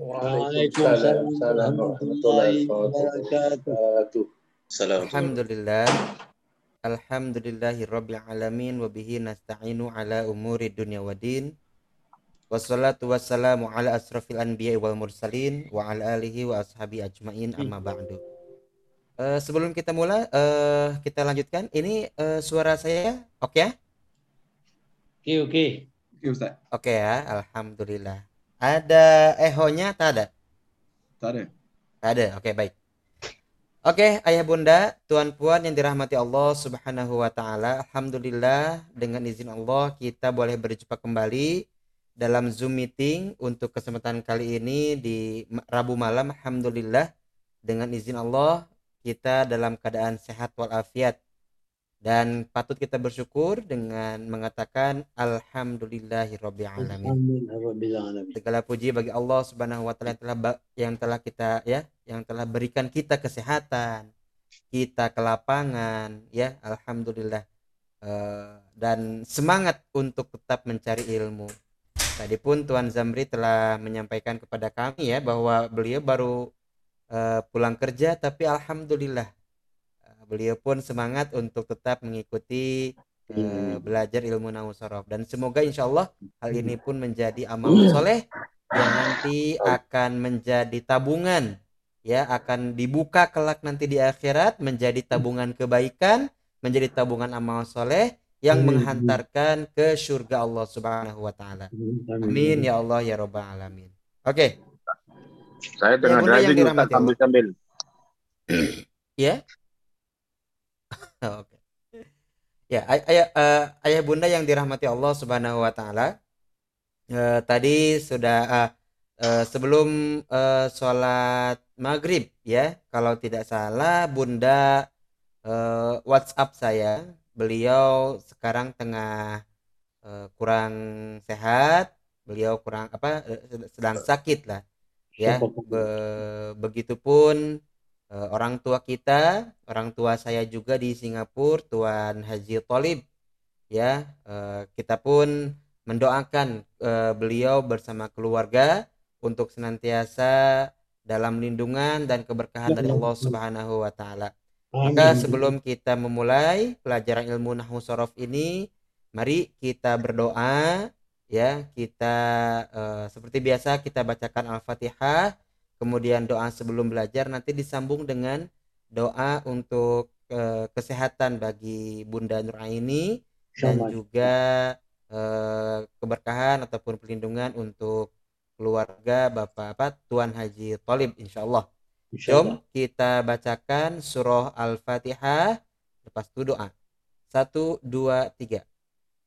Waalaikumsalam warahmatullahi wabarakatuh. Alhamdulillah. Alhamdulillahi rabbil alamin wa bihi nasta'inu ala umuri dunya wa din. Wassalatu wassalamu ala asrafil anbiya wal mursalin wa ala alihi wa ashabi ajmain amma ba'du. Uh, sebelum kita mulai uh, kita lanjutkan. Ini uh, suara saya oke okay, ya? Oke, okay, oke. Okay. Oke, Ustaz. Oke okay, ya, alhamdulillah. Ada ehonya tak ada? Tak ada. Tak ada. Oke, okay, baik. Oke, okay, ayah bunda, tuan puan yang dirahmati Allah Subhanahu wa taala. Alhamdulillah dengan izin Allah kita boleh berjumpa kembali dalam Zoom meeting untuk kesempatan kali ini di Rabu malam. Alhamdulillah dengan izin Allah kita dalam keadaan sehat walafiat dan patut kita bersyukur dengan mengatakan alhamdulillahirabbil Segala puji bagi Allah Subhanahu wa taala yang telah yang telah kita ya, yang telah berikan kita kesehatan, kita kelapangan ya, alhamdulillah. Uh, dan semangat untuk tetap mencari ilmu. Tadi pun Tuan Zamri telah menyampaikan kepada kami ya bahwa beliau baru uh, pulang kerja tapi alhamdulillah beliau pun semangat untuk tetap mengikuti uh, belajar ilmu nahu dan semoga insya Allah hal ini pun menjadi amal soleh yang nanti akan menjadi tabungan ya akan dibuka kelak nanti di akhirat menjadi tabungan kebaikan menjadi tabungan amal soleh yang menghantarkan ke surga Allah Subhanahu wa taala. Amin ya Allah ya rabbal alamin. Oke. Okay. Saya tengah ya, sambil-sambil. ya. Oke. Ya, ay ayah, uh, ayah bunda yang dirahmati Allah Subhanahu wa taala. Uh, tadi sudah uh, uh, sebelum uh, sholat maghrib ya, kalau tidak salah bunda uh, WhatsApp saya, beliau sekarang tengah uh, kurang sehat, beliau kurang apa sedang sakit lah ya. Be begitupun uh, orang tua kita, orang tua saya juga di Singapura, Tuan Haji Tolib, ya uh, kita pun mendoakan uh, beliau bersama keluarga untuk senantiasa dalam lindungan dan keberkahan dari Allah Subhanahu wa taala. Maka sebelum kita memulai pelajaran ilmu nahwu sorof ini, mari kita berdoa ya. Kita uh, seperti biasa kita bacakan Al-Fatihah kemudian doa sebelum belajar nanti disambung dengan doa untuk e, kesehatan bagi Bunda Nuraini dan juga e, keberkahan ataupun perlindungan untuk keluarga Bapak apa Tuan Haji Tolib insya Allah. Jom kita bacakan surah Al-Fatihah lepas itu doa. Satu, dua, tiga.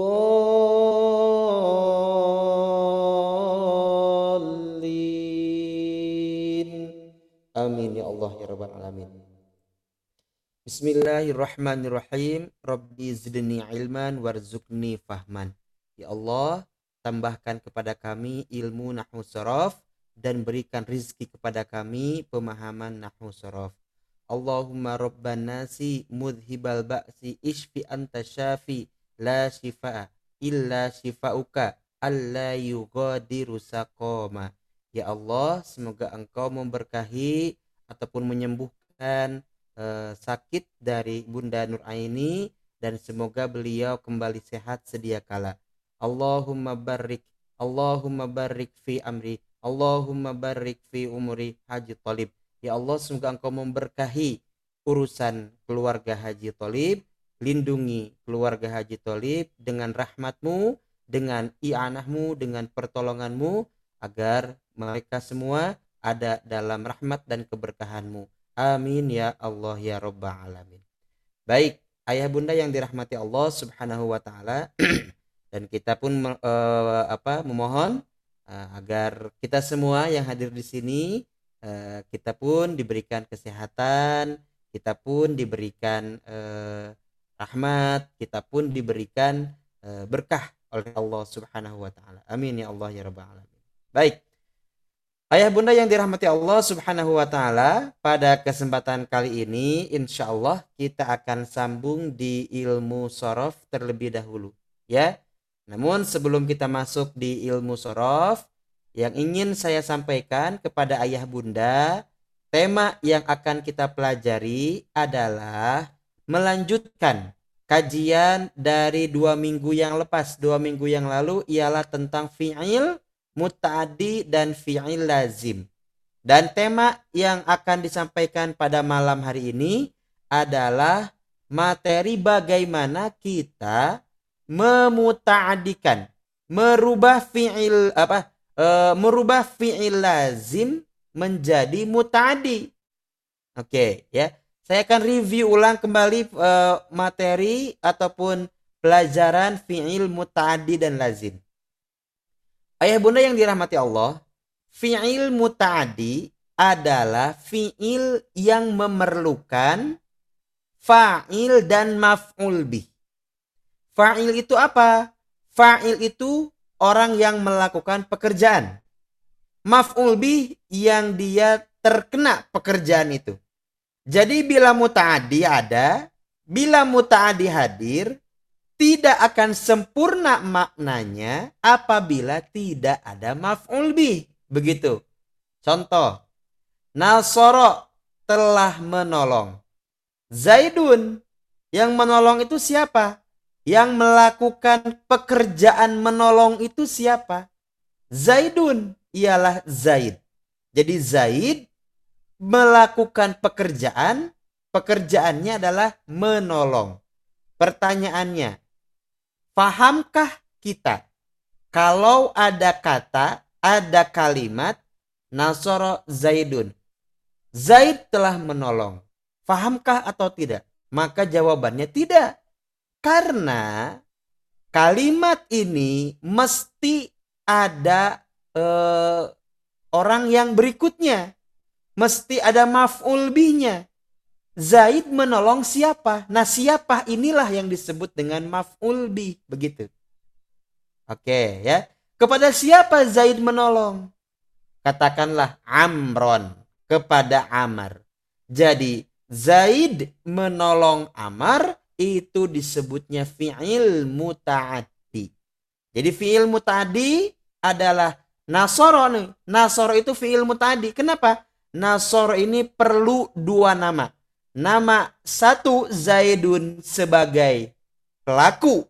الضالين Amin ya Allah ya Rabbal Alamin. Bismillahirrahmanirrahim. Rabbi zidni ilman warzuqni fahman. Ya Allah, tambahkan kepada kami ilmu nahwu sorof dan berikan rizki kepada kami pemahaman nahwu sorof. Allahumma rabban nasi mudhibal ba'si ishfi anta syafi la shifa'a illa shifa'uka alla yughadiru saqama. Ya Allah, semoga Engkau memberkahi ataupun menyembuhkan uh, sakit dari Bunda Nur Aini dan semoga beliau kembali sehat sedia kala. Allahumma barik, Allahumma barik fi amri, Allahumma barik fi umuri Haji Talib. Ya Allah, semoga Engkau memberkahi urusan keluarga Haji Tolib, lindungi keluarga Haji Tolib dengan rahmatmu, dengan i'anahmu, dengan pertolonganmu, agar mereka semua ada dalam rahmat dan keberkahanmu. Amin ya Allah ya Rabbal Alamin. Baik, ayah bunda yang dirahmati Allah Subhanahu wa taala dan kita pun uh, apa memohon uh, agar kita semua yang hadir di sini uh, kita pun diberikan kesehatan, kita pun diberikan uh, rahmat, kita pun diberikan uh, berkah oleh Allah Subhanahu wa taala. Amin ya Allah ya rabbal alamin. Baik. Ayah bunda yang dirahmati Allah subhanahu wa ta'ala Pada kesempatan kali ini Insya Allah kita akan sambung di ilmu sorof terlebih dahulu Ya Namun sebelum kita masuk di ilmu sorof Yang ingin saya sampaikan kepada ayah bunda Tema yang akan kita pelajari adalah Melanjutkan kajian dari dua minggu yang lepas Dua minggu yang lalu ialah tentang fi'il muta'adi dan fi'il lazim. Dan tema yang akan disampaikan pada malam hari ini adalah materi bagaimana kita memuta'adikan, merubah fi'il apa? E, merubah fi'il lazim menjadi muta'adi. Oke, ya. Saya akan review ulang kembali e, materi ataupun pelajaran fi'il muta'adi dan lazim. Ayah bunda yang dirahmati Allah, fi'il muta'adi adalah fi'il yang memerlukan fa'il dan maf'ul bih. Fa'il itu apa? Fa'il itu orang yang melakukan pekerjaan. Maf'ul bih yang dia terkena pekerjaan itu. Jadi bila muta'adi ada, bila muta'adi hadir, tidak akan sempurna maknanya apabila tidak ada maf'ul bih. Begitu. Contoh. Nasoro telah menolong. Zaidun. Yang menolong itu siapa? Yang melakukan pekerjaan menolong itu siapa? Zaidun ialah Zaid. Jadi Zaid melakukan pekerjaan, pekerjaannya adalah menolong. Pertanyaannya, Pahamkah kita kalau ada kata, ada kalimat Nasoro Zaidun. Zaid telah menolong. Fahamkah atau tidak? Maka jawabannya tidak. Karena kalimat ini mesti ada eh, orang yang berikutnya. Mesti ada maf'ul bihnya. Zaid menolong siapa? Nah siapa inilah yang disebut dengan maf'ul bi. Begitu. Oke ya. Kepada siapa Zaid menolong? Katakanlah Amron. Kepada Amar. Jadi Zaid menolong Amar itu disebutnya fi'il muta'addi. Jadi fi'il muta'addi adalah Nasoro nih. Nasoro itu fi'il muta'addi. Kenapa? Nasoro ini perlu dua nama nama satu Zaidun sebagai pelaku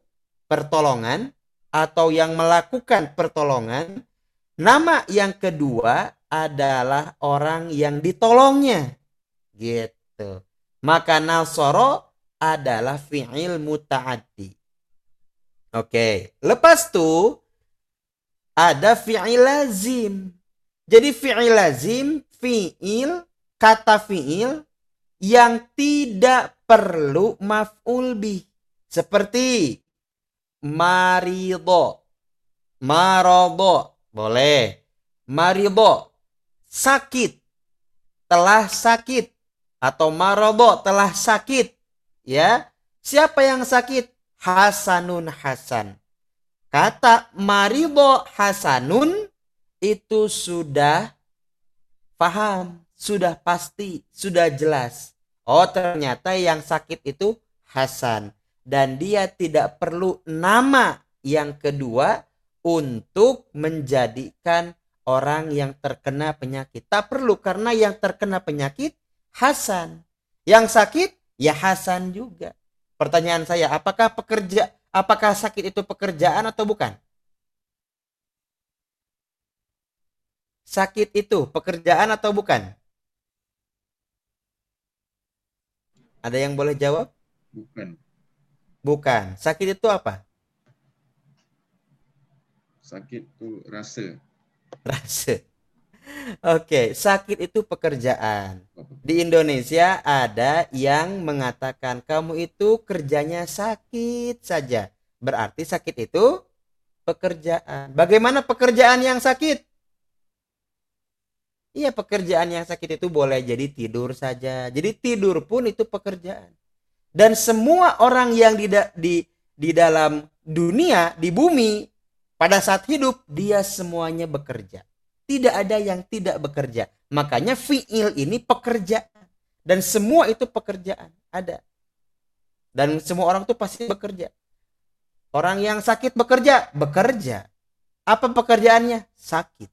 pertolongan atau yang melakukan pertolongan. Nama yang kedua adalah orang yang ditolongnya. Gitu. Maka nasoro adalah fi'il muta'addi. Oke, lepas itu ada fi'il lazim. Jadi fi'il lazim, fi'il, kata fi'il yang tidak perlu maf'ul bih. Seperti marido, marodo, boleh. Marido, sakit, telah sakit. Atau marodo, telah sakit. Ya, siapa yang sakit? Hasanun Hasan. Kata marido Hasanun itu sudah paham, sudah pasti, sudah jelas. Oh ternyata yang sakit itu Hasan. Dan dia tidak perlu nama yang kedua untuk menjadikan orang yang terkena penyakit. Tak perlu karena yang terkena penyakit Hasan. Yang sakit ya Hasan juga. Pertanyaan saya, apakah pekerja apakah sakit itu pekerjaan atau bukan? Sakit itu pekerjaan atau bukan? Ada yang boleh jawab? Bukan. Bukan. Sakit itu apa? Sakit itu rasa. Rasa. Oke, sakit itu pekerjaan. Di Indonesia ada yang mengatakan kamu itu kerjanya sakit saja. Berarti sakit itu pekerjaan. Bagaimana pekerjaan yang sakit? Iya, pekerjaan yang sakit itu boleh jadi tidur saja. Jadi tidur pun itu pekerjaan. Dan semua orang yang di di di dalam dunia, di bumi pada saat hidup dia semuanya bekerja. Tidak ada yang tidak bekerja. Makanya fiil ini pekerjaan. Dan semua itu pekerjaan. Ada. Dan semua orang itu pasti bekerja. Orang yang sakit bekerja, bekerja. Apa pekerjaannya? Sakit.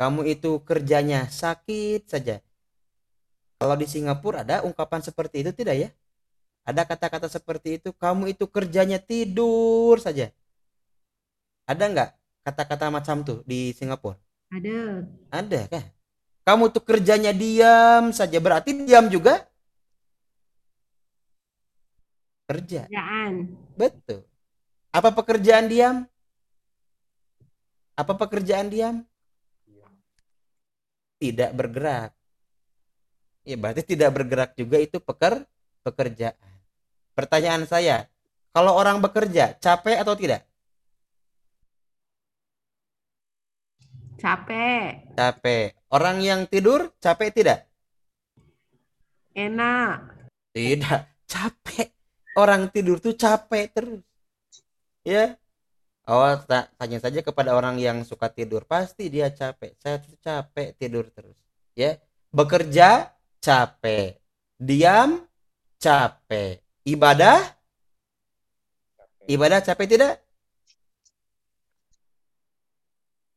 Kamu itu kerjanya sakit saja. Kalau di Singapura ada ungkapan seperti itu tidak ya? Ada kata-kata seperti itu, kamu itu kerjanya tidur saja. Ada nggak kata-kata macam tuh di Singapura? Ada. Ada kan? Kamu tuh kerjanya diam saja, berarti diam juga kerja. Kerjaan. Betul. Apa pekerjaan diam? Apa pekerjaan diam? Tidak bergerak. Ya berarti tidak bergerak juga itu peker pekerjaan. Pertanyaan saya, kalau orang bekerja capek atau tidak? Capek. Capek. Orang yang tidur capek tidak? Enak. Tidak, capek. Orang tidur tuh capek terus. Ya. Oh, tanya saja kepada orang yang suka tidur, pasti dia capek. Saya tuh capek tidur terus. Ya. Bekerja capek. Diam capek. Ibadah Ibadah capek tidak?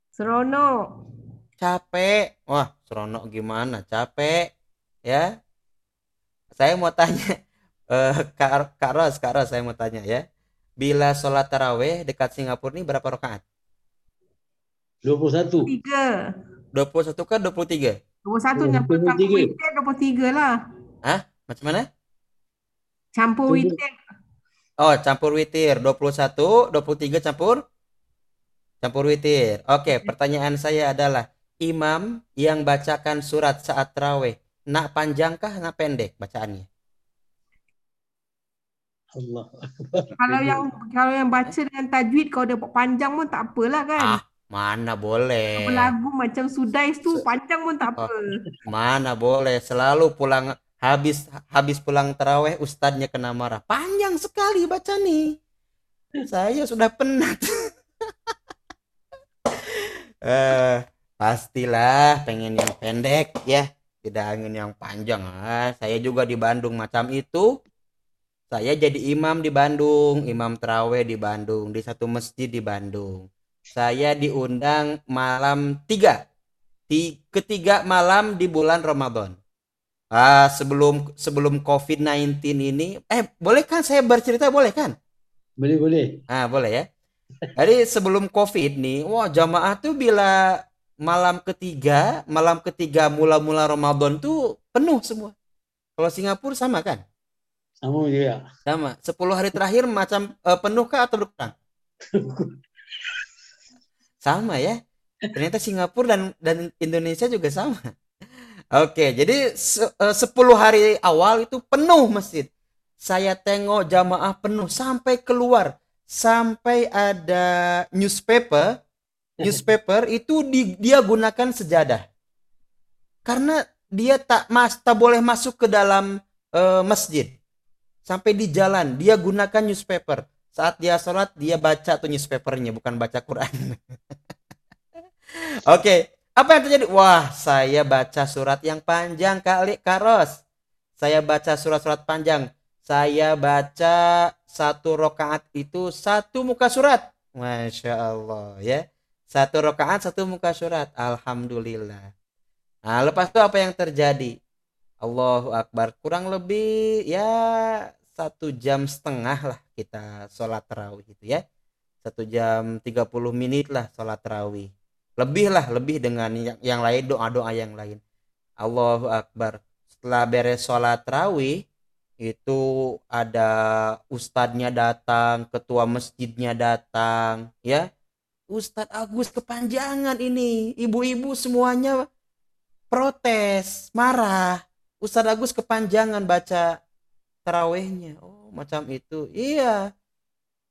Seronok. Capek. Wah, seronok gimana? Capek. Ya. Saya mau tanya uh, Kak, Kak Ros, Kak Ros saya mau tanya ya. Bila sholat taraweh dekat Singapura ini berapa rakaat? 21. 3. 21 kan 23? 21 campur 23. witir 23 lah. Hah? Macam mana? Campur witir. Oh, campur witir. 21, 23 campur campur witir. Oke, pertanyaan saya adalah imam yang bacakan surat saat taraweh, nak panjangkah nak pendek bacaannya? Allah. Kalau yang kalau yang baca dengan tajwid kalau dia buat panjang pun tak apalah kan. Ah, mana boleh. Lagu macam Sudais tu panjang pun tak apa. Mana boleh. Selalu pulang habis habis pulang taraweh ustadznya kena marah. Panjang sekali baca nih. Saya sudah penat. eh, pastilah pengen yang pendek ya. Tidak ingin yang panjang. Ah, saya juga di Bandung macam itu. Saya jadi imam di Bandung, imam terawih di Bandung, di satu masjid di Bandung. Saya diundang malam tiga, di ketiga malam di bulan Ramadan. Ah, sebelum sebelum COVID-19 ini, eh boleh kan saya bercerita boleh kan? Boleh, boleh. Ah, boleh ya. Jadi sebelum COVID nih, wah jamaah tuh bila malam ketiga, malam ketiga mula-mula Ramadan tuh penuh semua. Kalau Singapura sama kan? Sama juga. Sama. 10 hari terakhir macam eh, penuh kah atau berkurang? Sama ya. Ternyata Singapura dan dan Indonesia juga sama. Oke, jadi se, eh, 10 hari awal itu penuh masjid. Saya tengok jamaah penuh sampai keluar, sampai ada newspaper, newspaper itu di, dia gunakan sejadah. Karena dia tak mas tak boleh masuk ke dalam eh, masjid. Sampai di jalan dia gunakan newspaper. Saat dia sholat dia baca tuh newspapernya bukan baca Quran. Oke, apa yang terjadi? Wah, saya baca surat yang panjang kali Karos. Saya baca surat-surat panjang. Saya baca satu rokaat itu satu muka surat. Masya Allah ya. Satu rokaat satu muka surat. Alhamdulillah. Nah, lepas itu apa yang terjadi? Allahu Akbar. Kurang lebih ya satu jam setengah lah kita sholat terawih itu ya. Satu jam 30 menit lah sholat terawih lebih lah lebih dengan yang, yang lain doa doa yang lain Allahu Akbar setelah beres sholat terawih itu ada ustadznya datang, ketua masjidnya datang, ya. Ustadz Agus kepanjangan ini, ibu-ibu semuanya protes, marah. Ustadz Agus kepanjangan baca tarawehnya. Oh, macam itu. Iya.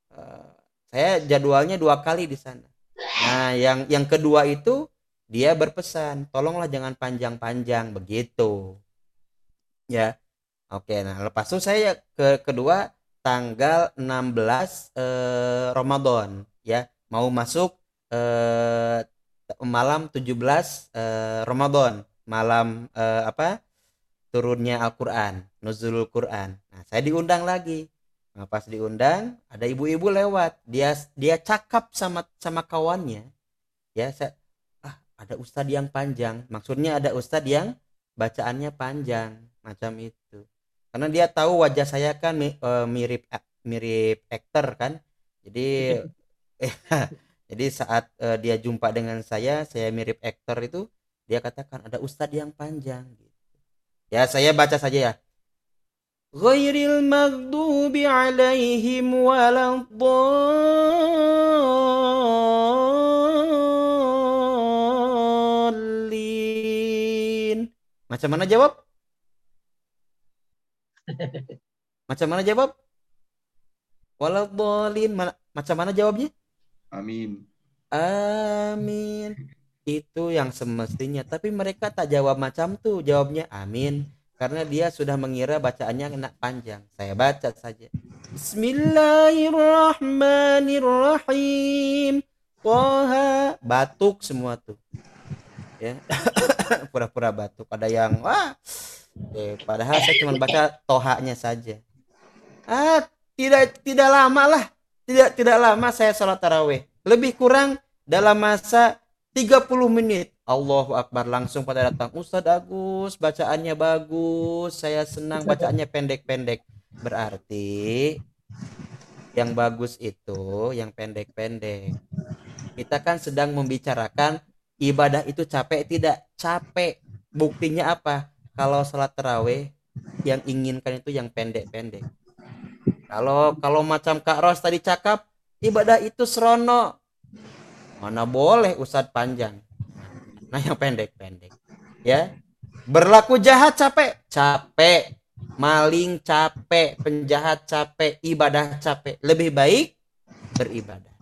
Uh, saya jadwalnya dua kali di sana. Nah, yang yang kedua itu dia berpesan, tolonglah jangan panjang-panjang begitu. Ya. Oke, nah lepas itu saya ke kedua tanggal 16 eh, Ramadan ya, mau masuk eh, malam 17 eh, Ramadan, malam eh, apa? Turunnya Al-Qur'an, nuzulul Qur'an. Nah, saya diundang lagi. Nah, pas diundang, ada ibu-ibu lewat. Dia dia cakap sama sama kawannya. Ya, saya ah, ada ustadz yang panjang. Maksudnya ada ustadz yang bacaannya panjang, macam itu karena dia tahu wajah saya kan uh, mirip mirip aktor kan jadi jadi saat uh, dia jumpa dengan saya saya mirip aktor itu dia katakan ada ustadz yang panjang gitu. Ya saya baca saja ya ghairil maghdubi alaihim waladdallin macam mana jawab Macam mana jawab? Waladhalin. Macam mana jawabnya? Amin. Amin. Itu yang semestinya. Tapi mereka tak jawab macam tuh. Jawabnya amin. Karena dia sudah mengira bacaannya enak panjang. Saya baca saja. Bismillahirrahmanirrahim. Toha. Batuk semua tuh. Ya. Pura-pura batuk. Ada yang wah Oke, padahal saya cuma baca tohanya saja. Ah, tidak tidak lama lah. Tidak tidak lama saya sholat taraweh. Lebih kurang dalam masa 30 menit. Allahu Akbar. Langsung pada datang Ustadz Agus bacaannya bagus. Saya senang bacaannya pendek-pendek. Berarti yang bagus itu yang pendek-pendek. Kita kan sedang membicarakan ibadah itu capek tidak? Capek. Buktinya apa? Kalau sholat terawih yang inginkan itu yang pendek-pendek. Kalau kalau macam Kak Ros tadi cakap, ibadah itu serono. Mana boleh usad panjang. Nah yang pendek-pendek. Ya. Berlaku jahat capek, capek. Maling capek, penjahat capek, ibadah capek. Lebih baik beribadah.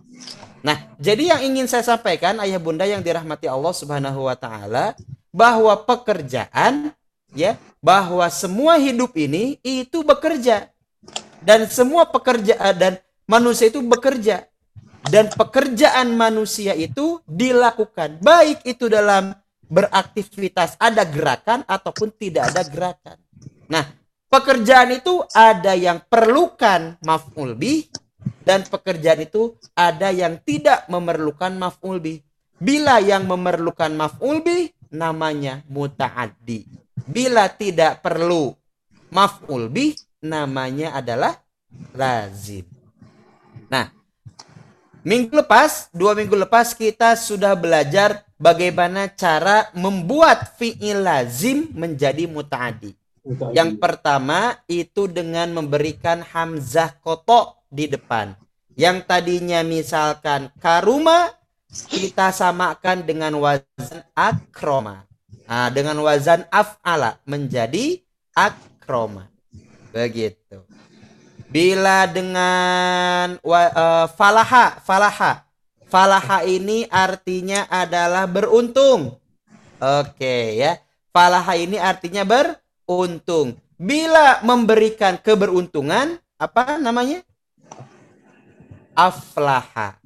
Nah, jadi yang ingin saya sampaikan ayah bunda yang dirahmati Allah Subhanahu wa taala bahwa pekerjaan ya bahwa semua hidup ini itu bekerja dan semua pekerjaan dan manusia itu bekerja dan pekerjaan manusia itu dilakukan baik itu dalam beraktivitas ada gerakan ataupun tidak ada gerakan. Nah, pekerjaan itu ada yang perlukan maf'ul bih dan pekerjaan itu ada yang tidak memerlukan maf'ul bih. Bila yang memerlukan maf'ul bih namanya muta'addi. Bila tidak perlu maf'ul bih namanya adalah lazim. Nah, minggu lepas, dua minggu lepas kita sudah belajar bagaimana cara membuat fi'il lazim menjadi muta'adi. Yang pertama itu dengan memberikan hamzah kotok di depan. Yang tadinya misalkan karuma kita samakan dengan wazan akroma. Nah, dengan wazan af'ala menjadi akroma. Begitu. Bila dengan wa, uh, falaha, falaha. Falaha ini artinya adalah beruntung. Oke ya. Falaha ini artinya beruntung. Bila memberikan keberuntungan, apa namanya? Aflaha.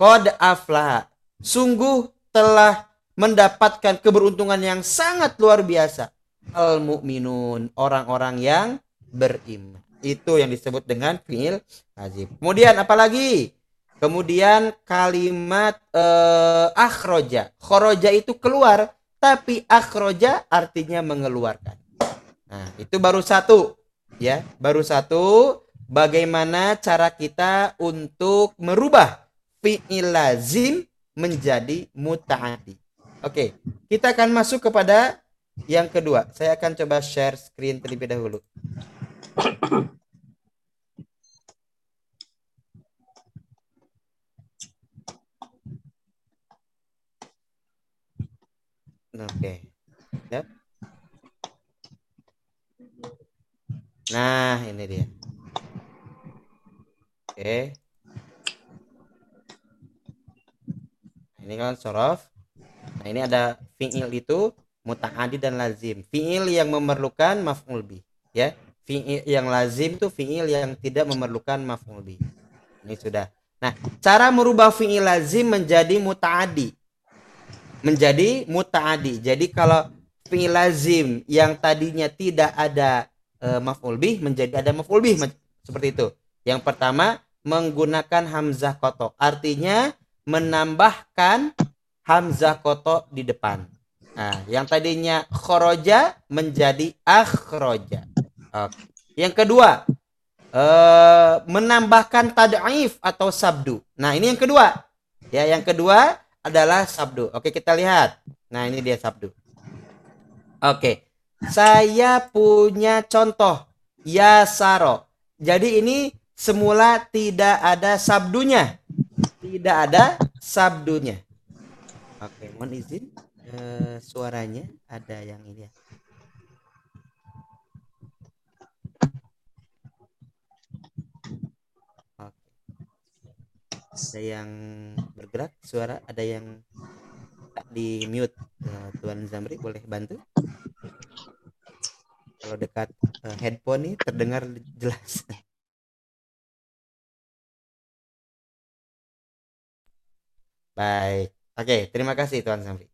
Kod aflaha. Sungguh telah mendapatkan keberuntungan yang sangat luar biasa. Al mukminun, orang-orang yang beriman. Itu yang disebut dengan fiil lazim. Kemudian apalagi? Kemudian kalimat uh, akhroja. Khoroja itu keluar, tapi akhroja artinya mengeluarkan. Nah, itu baru satu. Ya, baru satu. Bagaimana cara kita untuk merubah fiil lazim menjadi muta'adi. Oke, kita akan masuk kepada yang kedua. Saya akan coba share screen terlebih dahulu. Oke. Siap. Nah, ini dia. Oke. Nah, ini kan sorof. Nah, ini ada fi'il itu muta'adi dan lazim. Fi'il yang memerlukan maf'ul bih, ya. Fi'il yang lazim itu fi'il yang tidak memerlukan maf'ul bih. Ini sudah. Nah, cara merubah fi'il lazim menjadi muta'adi menjadi mutaadi. Jadi kalau fi'il lazim yang tadinya tidak ada e, maf'ul bih menjadi ada maf'ul bih seperti itu. Yang pertama menggunakan hamzah koto. Artinya menambahkan hamzah koto di depan. Nah, yang tadinya khoroja menjadi akhroja. Oke. Yang kedua, e, menambahkan tad'if atau sabdu. Nah, ini yang kedua. Ya, yang kedua adalah sabdu. Oke, kita lihat. Nah, ini dia sabdu. Oke. Saya punya contoh yasaro. Jadi ini semula tidak ada sabdunya. Tidak ada sabdunya. Oke, mohon izin. E, suaranya ada yang ini ya. Ada yang bergerak suara ada yang di mute. Uh, Tuan Zamri boleh bantu? Kalau dekat uh, headphone nih terdengar jelas. Baik. Oke terima kasih Tuan Zamri.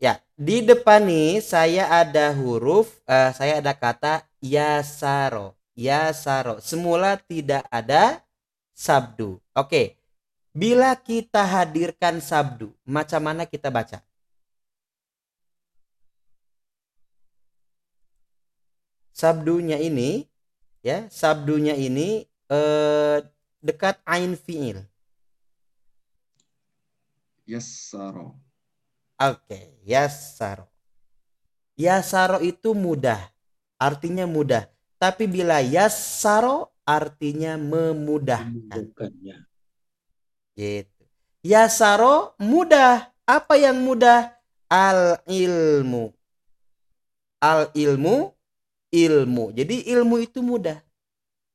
Ya di depan nih saya ada huruf uh, saya ada kata yasaro. Yasaro. Semula tidak ada sabdu. Oke. Bila kita hadirkan sabdu, macam mana kita baca? Sabdunya ini ya, sabdunya ini eh, dekat ain fiil. Yassaro. Oke, yassaro. Yasaro itu mudah. Artinya mudah. Tapi bila yassaro artinya memudahkan. Ya. Gitu. Yasaro mudah. Apa yang mudah? Al ilmu. Al ilmu ilmu. Jadi ilmu itu mudah.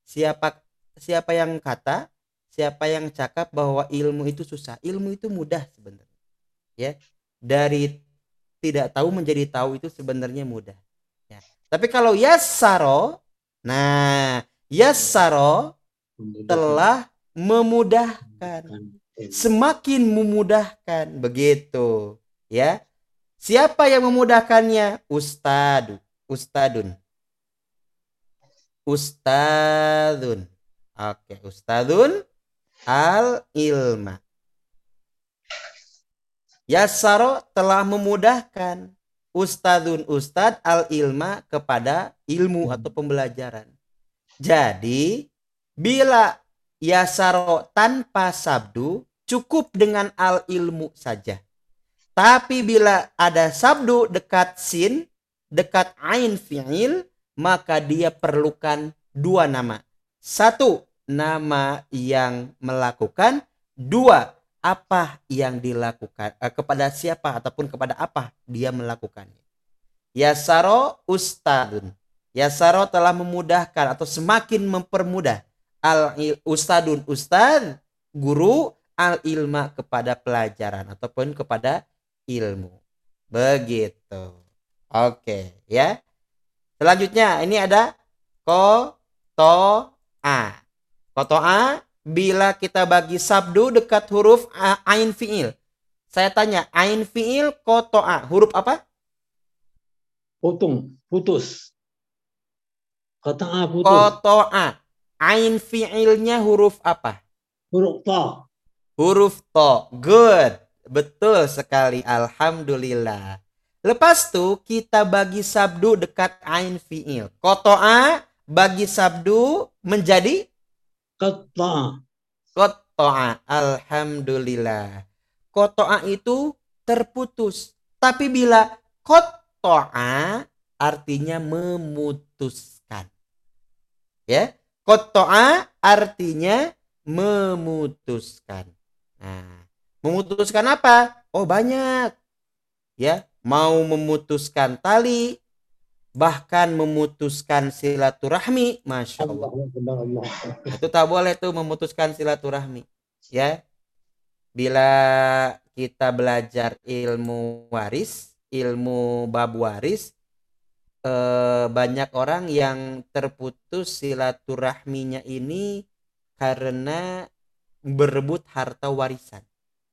Siapa siapa yang kata, siapa yang cakap bahwa ilmu itu susah. Ilmu itu mudah sebenarnya. Ya. Dari tidak tahu menjadi tahu itu sebenarnya mudah. Ya. Tapi kalau yasaro, nah Yassaro telah memudahkan. Semakin memudahkan. Begitu. Ya. Siapa yang memudahkannya? Ustadu. Ustadun. Ustadun. Oke, Ustadun al ilma. Yassaro telah memudahkan Ustadun Ustad al ilma kepada ilmu atau pembelajaran. Jadi bila yasaro tanpa sabdu cukup dengan al ilmu saja. Tapi bila ada sabdu dekat sin, dekat ain fi'il, maka dia perlukan dua nama. Satu, nama yang melakukan. Dua, apa yang dilakukan. Eh, kepada siapa ataupun kepada apa dia melakukannya. Yasaro ustadun. Yasaro telah memudahkan atau semakin mempermudah al ustadun ustad guru al ilma kepada pelajaran ataupun kepada ilmu. Begitu. Oke, ya. Selanjutnya ini ada ko to a. Koto a bila kita bagi sabdu dekat huruf ain fiil. Saya tanya, ain fiil koto a huruf apa? Potong, putus. Qata'a putus. Ain fi'ilnya huruf apa? Huruf ta. Huruf to. Good. Betul sekali. Alhamdulillah. Lepas tu kita bagi sabdu dekat ain fi'il. Qata'a bagi sabdu menjadi Qata'a. Qata'a. Alhamdulillah. Qata'a itu terputus. Tapi bila qata'a artinya memutuskan. Ya, kotoa artinya memutuskan. Nah, memutuskan apa? Oh banyak. Ya, mau memutuskan tali, bahkan memutuskan silaturahmi, masya Allah. Itu tak boleh tuh memutuskan silaturahmi. Ya, bila kita belajar ilmu waris, ilmu bab waris, eh, banyak orang yang terputus silaturahminya ini karena berebut harta warisan.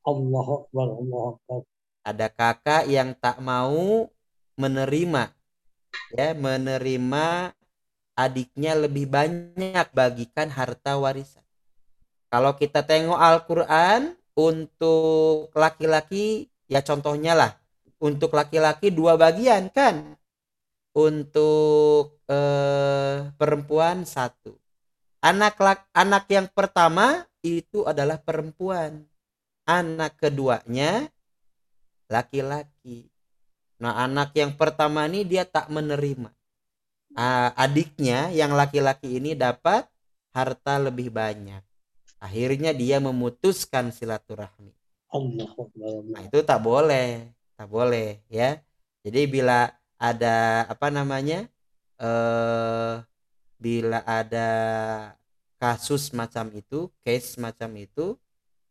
Allah Akbar, Allah Akbar. Ada kakak yang tak mau menerima ya menerima adiknya lebih banyak bagikan harta warisan. Kalau kita tengok Al-Qur'an untuk laki-laki ya contohnya lah untuk laki-laki dua bagian kan untuk eh, perempuan satu anak anak yang pertama itu adalah perempuan anak keduanya laki-laki Nah, anak yang pertama ini dia tak menerima. Adiknya yang laki-laki ini dapat harta lebih banyak. Akhirnya dia memutuskan silaturahmi. Allah. Nah, itu tak boleh, tak boleh ya. Jadi bila ada apa namanya? eh bila ada kasus macam itu, case macam itu,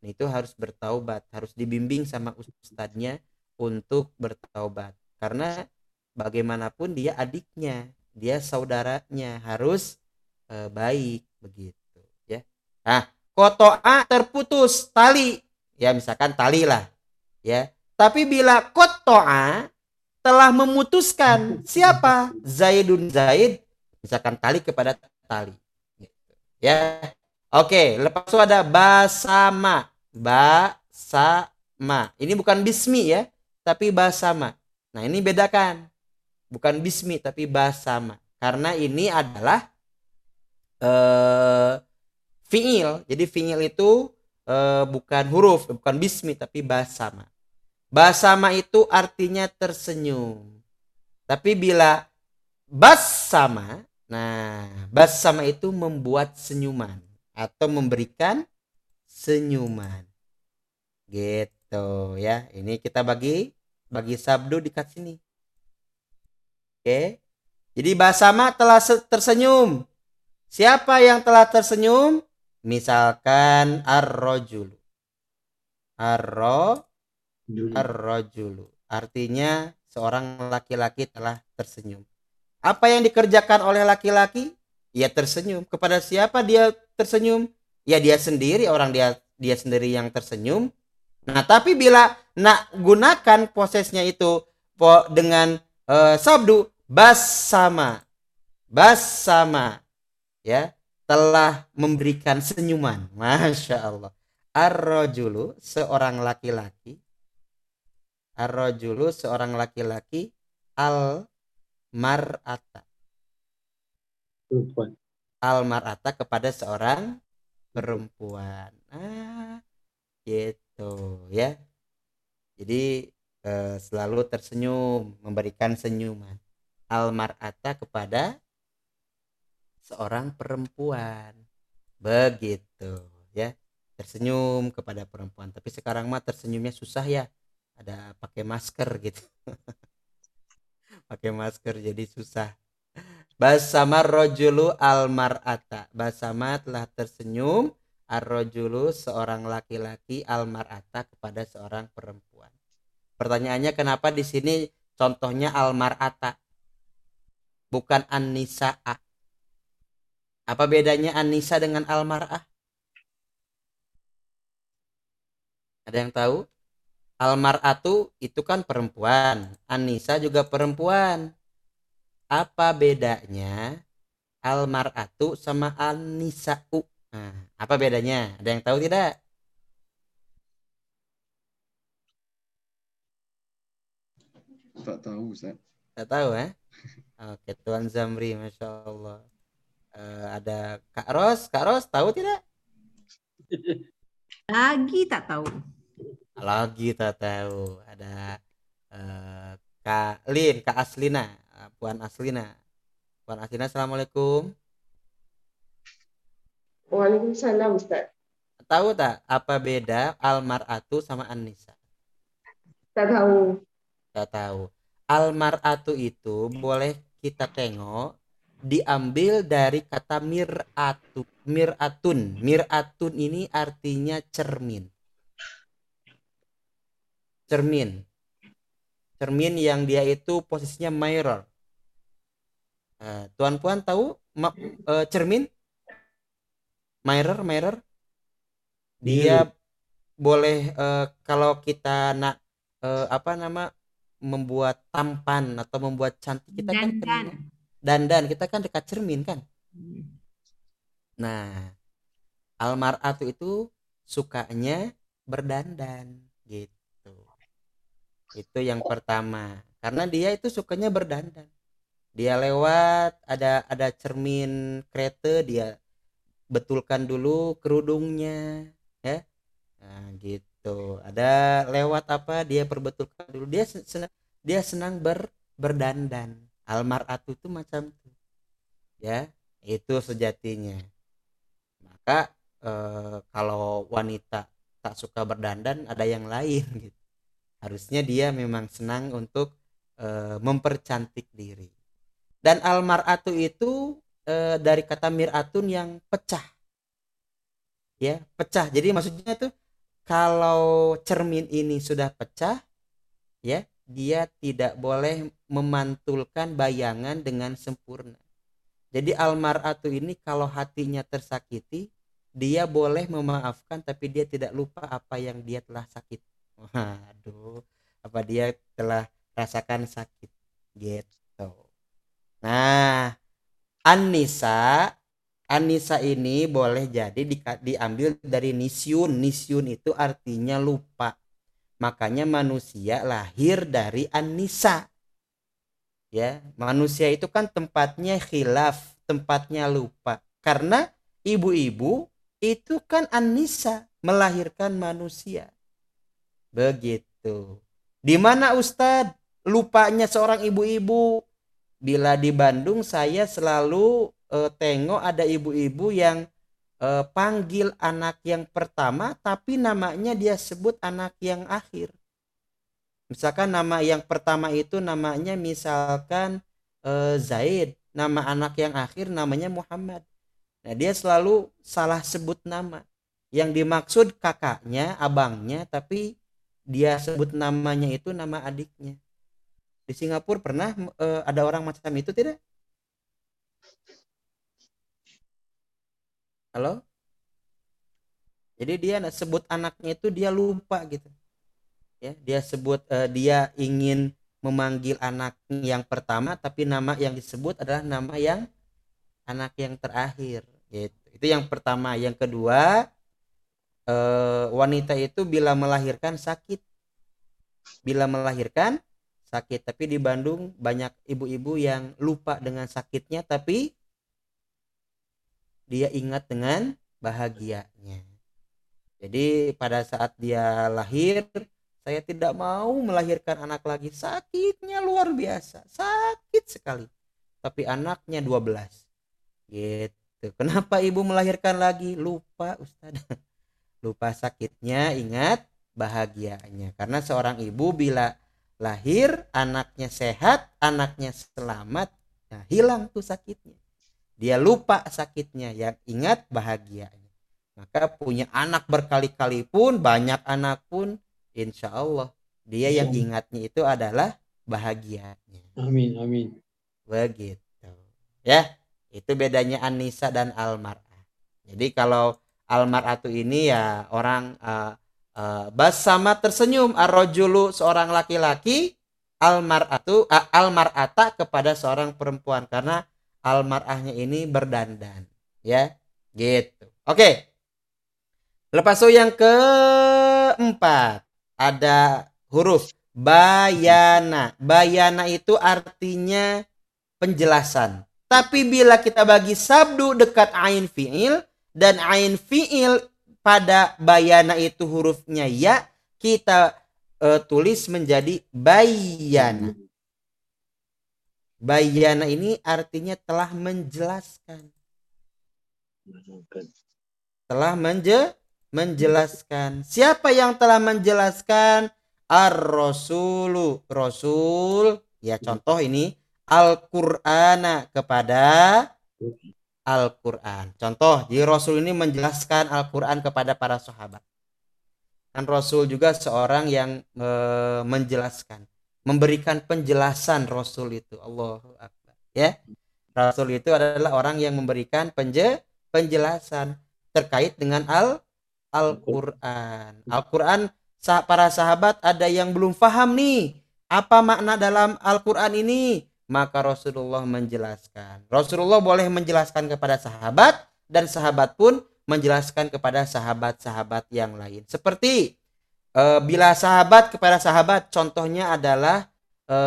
itu harus bertaubat, harus dibimbing sama ustadznya untuk bertaubat. Karena bagaimanapun dia adiknya dia saudaranya harus e, baik begitu ya. Nah kotoa terputus tali. Ya misalkan tali lah ya. Tapi bila kotoa telah memutuskan siapa Zaidun Zaid misalkan tali kepada tali ya oke lepas itu ada basama basama ini bukan bismi ya tapi basama. Nah, ini bedakan. Bukan bismi tapi basama. Karena ini adalah eh fiil. Jadi fiil itu eh, bukan huruf, bukan bismi tapi basama. Basama itu artinya tersenyum. Tapi bila basama, nah, basama itu membuat senyuman atau memberikan senyuman. Gitu ya. Ini kita bagi bagi sabdu di kat sini. Oke. Jadi Basama telah tersenyum. Siapa yang telah tersenyum? Misalkan ar-rajulu. Ar-ro ar-rajulu. Artinya seorang laki-laki telah tersenyum. Apa yang dikerjakan oleh laki-laki? Ya tersenyum. Kepada siapa dia tersenyum? Ya dia sendiri, orang dia dia sendiri yang tersenyum. Nah, tapi bila nak gunakan prosesnya itu dengan uh, sabdu bas sama bas sama ya telah memberikan senyuman masya Allah ar-rajulu seorang laki-laki ar-rajulu seorang laki-laki al mar'ata perempuan al mar'ata kepada seorang perempuan ah gitu ya jadi eh, selalu tersenyum, memberikan senyuman. Almarata kepada seorang perempuan. Begitu ya. Tersenyum kepada perempuan. Tapi sekarang mah tersenyumnya susah ya. Ada pakai masker gitu. pakai masker jadi susah. Basama rojulu almarata. Basama telah tersenyum ar-rajulu seorang laki-laki al-mar'ata kepada seorang perempuan. Pertanyaannya kenapa di sini contohnya al-mar'ata bukan an-nisa'a? Apa bedanya an-nisa dengan al-mar'ah? Ada yang tahu? Al-mar'atu itu kan perempuan, an-nisa juga perempuan. Apa bedanya al-mar'atu sama an-nisa'u? Nah, apa bedanya? Ada yang tahu tidak? Tak tahu, Ustaz. Tak tahu, eh? Oke, Tuan Zamri, Masya Allah. Uh, ada Kak Ros. Kak Ros, tahu tidak? Lagi tak tahu. Lagi tak tahu. Ada uh, Kak Lin, Kak Aslina. Puan Aslina. Puan Aslina, Assalamualaikum. Waalaikumsalam Ustaz. Tahu tak apa beda almaratu sama Anissa? Tak tahu. Tak tahu. Almaratu itu boleh kita tengok diambil dari kata miratu. Miratun. Miratun ini artinya cermin. Cermin. Cermin yang dia itu posisinya mirror. Eh, Tuan Puan tahu ma- eh, cermin? Mirror, mirror. Dia boleh eh, kalau kita nak eh, apa nama membuat tampan atau membuat cantik kita kan Dandan. kena- dandan kita kan dekat cermin kan. Nah, almaratu itu sukanya berdandan gitu. Itu yang pertama. Karena dia itu sukanya berdandan. Dia lewat ada ada cermin kereta dia betulkan dulu kerudungnya ya. Nah, gitu. Ada lewat apa dia perbetulkan dulu. Dia sen- senang dia senang ber berdandan. Almaratu itu macam itu. Ya, itu sejatinya maka eh, kalau wanita tak suka berdandan ada yang lain gitu harusnya dia memang senang untuk eh, mempercantik diri. Dan almaratu itu eh, dari kata miratun yang pecah. Ya pecah. Jadi maksudnya tuh kalau cermin ini sudah pecah ya dia tidak boleh memantulkan bayangan dengan sempurna. Jadi almaratu ini kalau hatinya tersakiti, dia boleh memaafkan tapi dia tidak lupa apa yang dia telah sakit. Waduh, apa dia telah rasakan sakit gitu. Nah, Anissa, Anissa ini boleh jadi di- diambil dari nisyun. Nisyun itu artinya lupa. Makanya manusia lahir dari Anissa ya manusia itu kan tempatnya khilaf tempatnya lupa karena ibu-ibu itu kan Anissa melahirkan manusia begitu. Di mana Ustadz lupanya seorang ibu-ibu. Bila di Bandung saya selalu eh, tengok ada ibu-ibu yang eh, panggil anak yang pertama tapi namanya dia sebut anak yang akhir. Misalkan nama yang pertama itu namanya misalkan eh, Zaid, nama anak yang akhir namanya Muhammad. Nah, dia selalu salah sebut nama. Yang dimaksud kakaknya, abangnya, tapi dia sebut namanya itu nama adiknya. Di Singapura pernah eh, ada orang macam itu tidak? Halo? Jadi dia sebut anaknya itu dia lupa gitu ya dia sebut eh, dia ingin memanggil anak yang pertama tapi nama yang disebut adalah nama yang anak yang terakhir gitu itu yang pertama yang kedua eh, wanita itu bila melahirkan sakit. Bila melahirkan sakit tapi di Bandung banyak ibu-ibu yang lupa dengan sakitnya tapi dia ingat dengan bahagianya. Jadi pada saat dia lahir saya tidak mau melahirkan anak lagi. Sakitnya luar biasa sakit sekali. Tapi anaknya 12 gitu. Kenapa ibu melahirkan lagi? Lupa Ustaz lupa sakitnya ingat bahagianya. Karena seorang ibu bila lahir anaknya sehat anaknya selamat nah hilang tuh sakitnya. Dia lupa sakitnya yang ingat bahagianya. Maka punya anak berkali-kali pun banyak anak pun insya Allah dia yang ingatnya itu adalah bahagianya. Amin, amin. begitu. Ya itu bedanya Anissa dan Almar'ah. Jadi kalau Almar'atu ini ya orang uh, uh, basama tersenyum. Arrojulu seorang laki-laki Almar'atu uh, Almar'ata kepada seorang perempuan. Karena Almar'ahnya ini berdandan ya. Gitu. Oke. Lepas itu yang keempat ada huruf bayana. Bayana itu artinya penjelasan. Tapi bila kita bagi sabdu dekat ain fi'il dan ain fi'il pada bayana itu hurufnya ya, kita eh, tulis menjadi bayana. Bayana ini artinya telah menjelaskan. Telah menje menjelaskan. Siapa yang telah menjelaskan? Ar-Rasulu. Rasul. Ya contoh ini. Al-Qur'ana kepada Al-Quran. Contoh, jadi Rasul ini menjelaskan Al-Quran kepada para sahabat. Kan Rasul juga seorang yang e, menjelaskan, memberikan penjelasan Rasul itu. Akbar. Ya, Rasul itu adalah orang yang memberikan penje, penjelasan terkait dengan Al Al-Quran. Al-Quran para sahabat ada yang belum paham nih apa makna dalam Al-Quran ini maka Rasulullah menjelaskan. Rasulullah boleh menjelaskan kepada sahabat dan sahabat pun menjelaskan kepada sahabat-sahabat yang lain. Seperti e, bila sahabat kepada sahabat, contohnya adalah e,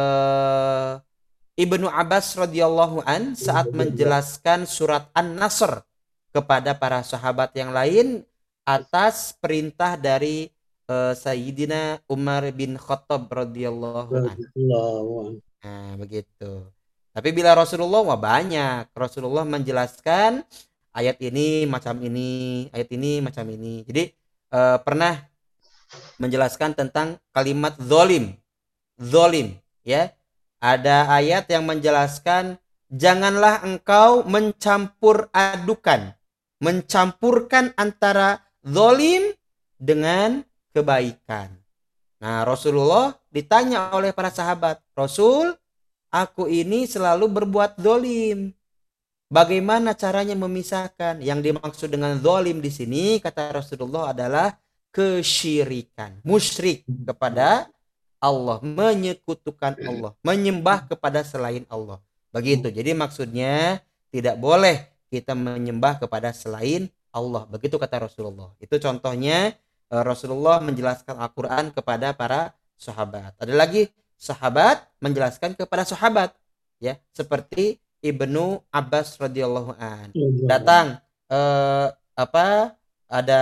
Ibnu Abbas radhiyallahu an saat menjelaskan surat An-Nasr kepada para sahabat yang lain atas perintah dari e, Sayyidina Umar bin Khattab radhiyallahu an. Nah, begitu. Tapi bila Rasulullah wah banyak. Rasulullah menjelaskan ayat ini macam ini, ayat ini macam ini. Jadi eh, pernah menjelaskan tentang kalimat zolim. Zolim, ya. Ada ayat yang menjelaskan janganlah engkau mencampur adukan, mencampurkan antara zolim dengan kebaikan. Nah, Rasulullah ditanya oleh para sahabat, Rasul, aku ini selalu berbuat dolim. Bagaimana caranya memisahkan? Yang dimaksud dengan dolim di sini, kata Rasulullah adalah kesyirikan, musyrik kepada Allah, menyekutukan Allah, menyembah kepada selain Allah. Begitu. Jadi maksudnya tidak boleh kita menyembah kepada selain Allah. Begitu kata Rasulullah. Itu contohnya Rasulullah menjelaskan Al-Quran kepada para sahabat. Ada lagi sahabat menjelaskan kepada sahabat, ya seperti Ibnu Abbas radhiyallahu an. Datang eh, apa ada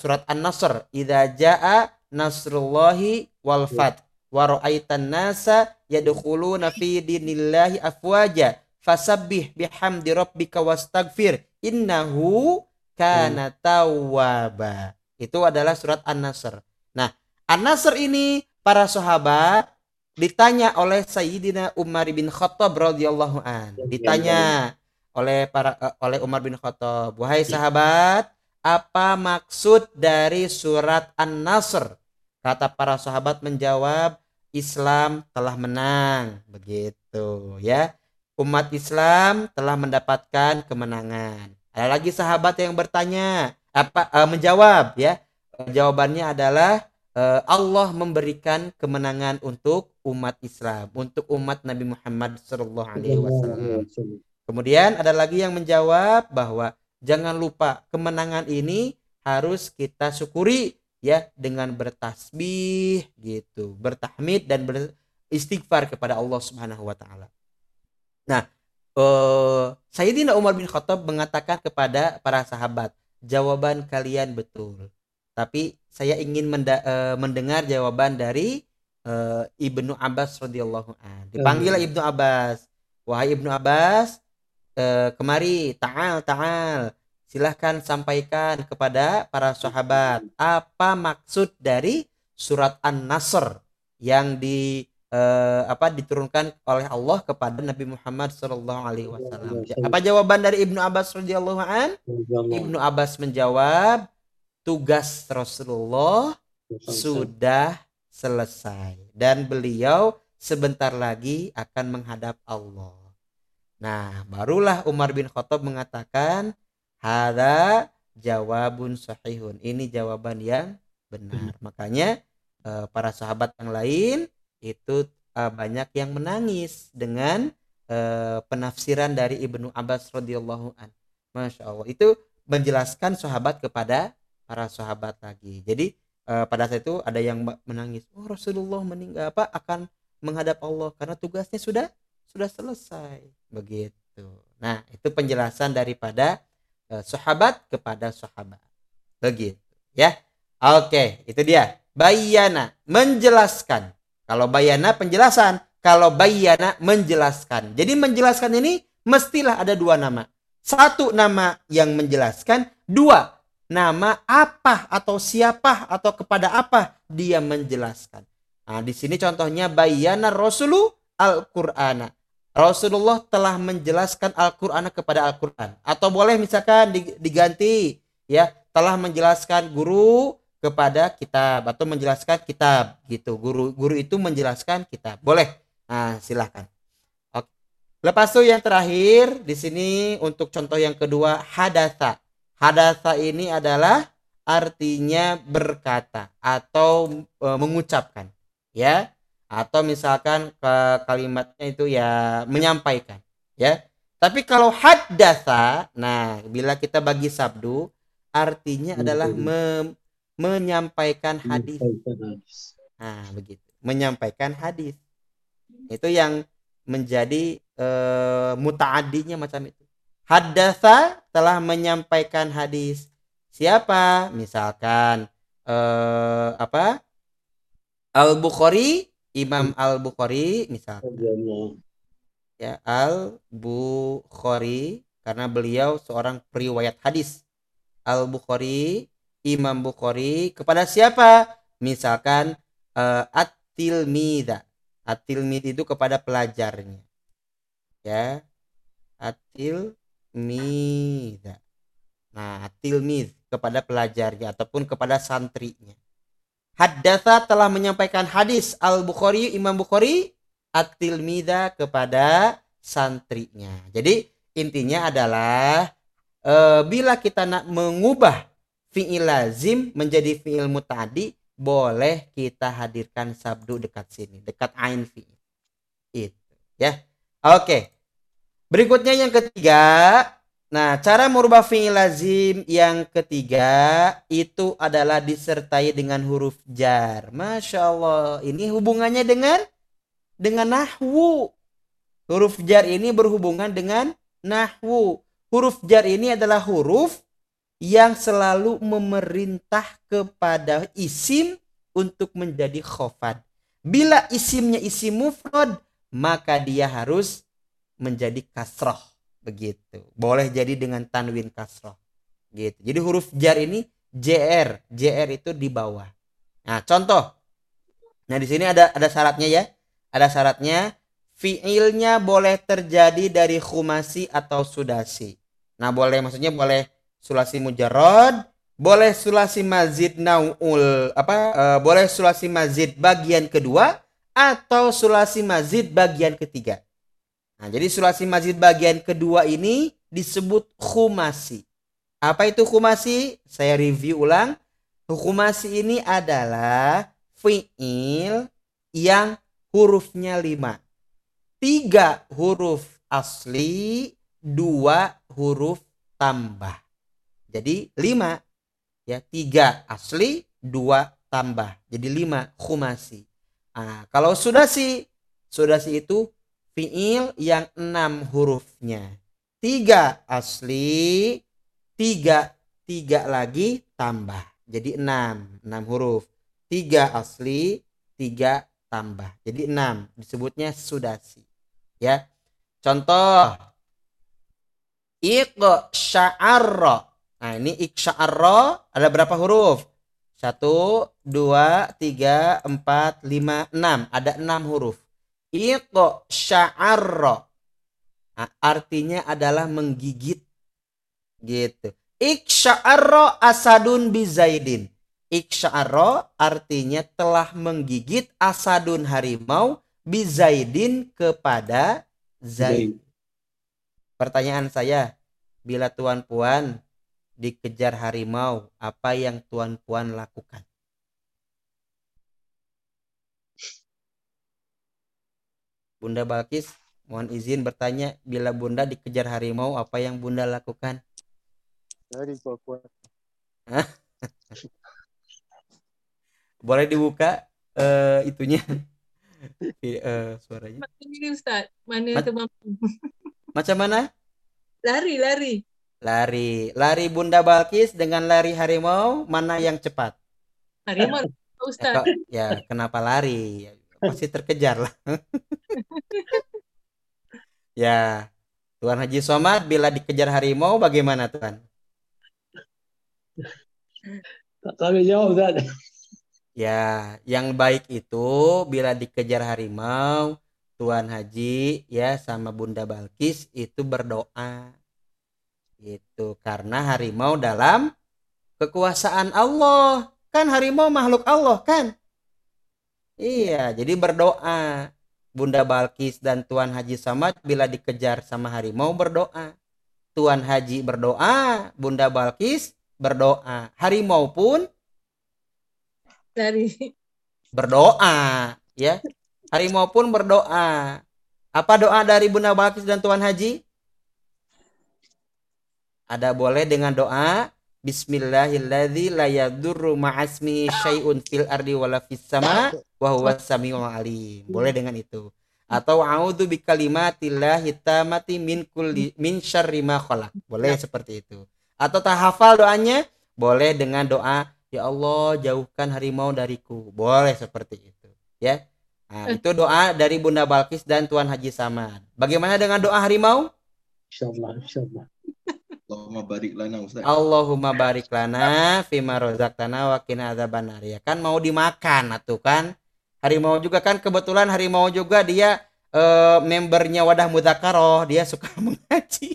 surat An-Nasr, "Idza jaa nasrullahi wal fath wa ra'aitan nasa yadkhuluna fi dinillahi afwaja fasabbih bihamdi rabbika wastaghfir innahu kana tawwaba." Itu adalah surat An-Nasr. Nah, An-Nasr ini para sahabat ditanya oleh Sayyidina Umar bin Khattab radhiyallahu an. Ditanya oleh para uh, oleh Umar bin Khattab, "Wahai sahabat, apa maksud dari surat An-Nasr?" Kata para sahabat menjawab, "Islam telah menang." Begitu, ya. Umat Islam telah mendapatkan kemenangan. Ada lagi sahabat yang bertanya, apa uh, menjawab ya. Jawabannya adalah uh, Allah memberikan kemenangan untuk umat Islam untuk umat Nabi Muhammad Shallallahu Alaihi Wasallam. kemudian ada lagi yang menjawab bahwa jangan lupa kemenangan ini harus kita syukuri ya dengan bertasbih gitu bertahmid dan beristighfar kepada Allah Subhanahu wa taala. Nah, uh, Sayyidina Umar bin Khattab mengatakan kepada para sahabat, jawaban kalian betul. Tapi saya ingin menda uh, mendengar jawaban dari uh, Ibnu Abbas radhiyallahu an. Dipanggil Ibnu Abbas. Wahai Ibnu Abbas, uh, kemari, ta'al, ta'al. Silahkan sampaikan kepada para sahabat apa maksud dari surat An-Nasr yang di uh, apa diturunkan oleh Allah kepada Nabi Muhammad Shallallahu Alaihi Wasallam. Apa jawaban dari Ibnu Abbas radhiyallahu an? Ibnu Abbas menjawab, tugas Rasulullah sudah selesai dan beliau sebentar lagi akan menghadap Allah. Nah, barulah Umar bin Khattab mengatakan, "Hada jawabun sahihun." Ini jawaban yang benar. Makanya eh, para sahabat yang lain itu uh, banyak yang menangis dengan uh, penafsiran dari Ibnu Abbas radhiyallahu an. Masya Allah itu menjelaskan sahabat kepada para sahabat lagi. Jadi uh, pada saat itu ada yang menangis. Oh Rasulullah meninggal apa akan menghadap Allah karena tugasnya sudah sudah selesai begitu. Nah itu penjelasan daripada uh, sahabat kepada sahabat begitu ya. Oke itu dia bayana menjelaskan kalau bayana penjelasan, Kalau bayana menjelaskan. Jadi menjelaskan ini mestilah ada dua nama. Satu nama yang menjelaskan, dua nama apa atau siapa atau kepada apa dia menjelaskan. Nah, di sini contohnya bayana rasulu al-Qur'ana. Rasulullah telah menjelaskan Al-Qur'an kepada Al-Qur'an. Atau boleh misalkan diganti ya, telah menjelaskan guru kepada kitab atau menjelaskan kitab gitu. Guru guru itu menjelaskan kitab. Boleh. Nah, silahkan. Oke. Lepas itu yang terakhir di sini untuk contoh yang kedua hadasa. Hadasa ini adalah artinya berkata atau e, mengucapkan, ya. Atau misalkan ke kalimatnya itu ya menyampaikan, ya. Tapi kalau hadasa, nah bila kita bagi sabdu artinya adalah mem menyampaikan hadis. Nah, begitu. Menyampaikan hadis. Itu yang menjadi e, mutaadinya macam itu. Hadasa telah menyampaikan hadis. Siapa? Misalkan e, apa? Al-Bukhari, Imam Al-Bukhari misalkan. Ya, Al-Bukhari karena beliau seorang periwayat hadis. Al-Bukhari Imam Bukhari kepada siapa? Misalkan uh, at-tilmidha. At-tilmid itu kepada pelajarnya. Ya. At-tilmidha. Nah, at-tilmid kepada pelajarnya ataupun kepada santrinya. Haddatha telah menyampaikan hadis Al-Bukhari, Imam Bukhari, at-tilmidha kepada santrinya. Jadi intinya adalah e, bila kita nak mengubah fi'il lazim menjadi fi'il mutadi boleh kita hadirkan sabdu dekat sini dekat ain fi'il itu ya. Oke. Berikutnya yang ketiga. Nah cara merubah fi'il lazim yang ketiga itu adalah disertai dengan huruf jar. Masya Allah ini hubungannya dengan dengan nahwu. Huruf jar ini berhubungan dengan nahwu. Huruf jar ini adalah huruf yang selalu memerintah kepada isim untuk menjadi khofad. Bila isimnya isim mufrad, maka dia harus menjadi kasroh. Begitu. Boleh jadi dengan tanwin kasroh. Gitu. Jadi huruf jar ini JR. JR itu di bawah. Nah, contoh. Nah, di sini ada ada syaratnya ya. Ada syaratnya fiilnya boleh terjadi dari khumasi atau sudasi. Nah, boleh maksudnya boleh sulasi mujarrad, boleh sulasi mazid naul apa e, boleh sulasi mazid bagian kedua atau sulasi mazid bagian ketiga. Nah, jadi sulasi mazid bagian kedua ini disebut khumasi. Apa itu khumasi? Saya review ulang. Khumasi ini adalah fi'il yang hurufnya lima. Tiga huruf asli, dua huruf tambah. Jadi lima. Ya tiga asli dua tambah. Jadi lima khumasi. Nah, kalau sudasi sudasi itu fiil yang enam hurufnya. Tiga asli tiga tiga lagi tambah. Jadi enam enam huruf. Tiga asli tiga tambah. Jadi enam disebutnya sudasi. Ya contoh. Iqo sya'arra Nah ini iksya'arra ada berapa huruf? Satu, dua, tiga, empat, lima, enam. Ada enam huruf. Iqo sya'arra. Nah, artinya adalah menggigit. Gitu. Iksya'arra asadun bizaidin. Iksya'arra artinya telah menggigit asadun harimau bizaidin kepada Zaid. Pertanyaan saya, bila tuan puan dikejar harimau, apa yang tuan puan lakukan? Bunda Balkis, mohon izin bertanya, bila Bunda dikejar harimau, apa yang Bunda lakukan? Dari Boleh dibuka uh, itunya uh, suaranya. Macam ini Ustaz, mana Ma Macam mana? Lari, lari. Lari. Lari Bunda Balkis dengan lari harimau, mana yang cepat? Harimau, Ustaz. Ya, ya kenapa lari? pasti terkejar lah. ya, Tuan Haji Somad bila dikejar harimau bagaimana Tuan? Tak tahu jawab Ustaz. Ya, yang baik itu bila dikejar harimau, Tuan Haji ya sama Bunda Balkis itu berdoa. Itu karena harimau dalam kekuasaan Allah. Kan harimau makhluk Allah kan? Iya, jadi berdoa. Bunda Balkis dan Tuan Haji Samad bila dikejar sama harimau berdoa. Tuan Haji berdoa, Bunda Balkis berdoa. Harimau pun Lari. berdoa, ya. Harimau pun berdoa. Apa doa dari Bunda Balkis dan Tuan Haji? Ada boleh dengan doa Bismillahilladzi la yadurru ma'asmihi syai'un fil ardi wala fis sama wa huwas samiul alim. Boleh dengan itu. Atau a'udzu bikalimatillahi tamati min kulli min syarri ma khalaq. Boleh seperti itu. Atau tak hafal doanya? Boleh dengan doa Ya Allah jauhkan harimau dariku. Boleh seperti itu. Ya. Nah, itu doa dari Bunda Balkis dan Tuan Haji Samad. Bagaimana dengan doa harimau? InsyaAllah, insyaAllah. Allahumma barik lana Ustaz. Allahumma barik lana fima rozaqtana wa qina adzabannar. Ya kan mau dimakan atuh kan. Harimau juga kan kebetulan harimau juga dia eh, membernya wadah mudzakarah, dia suka mengaji.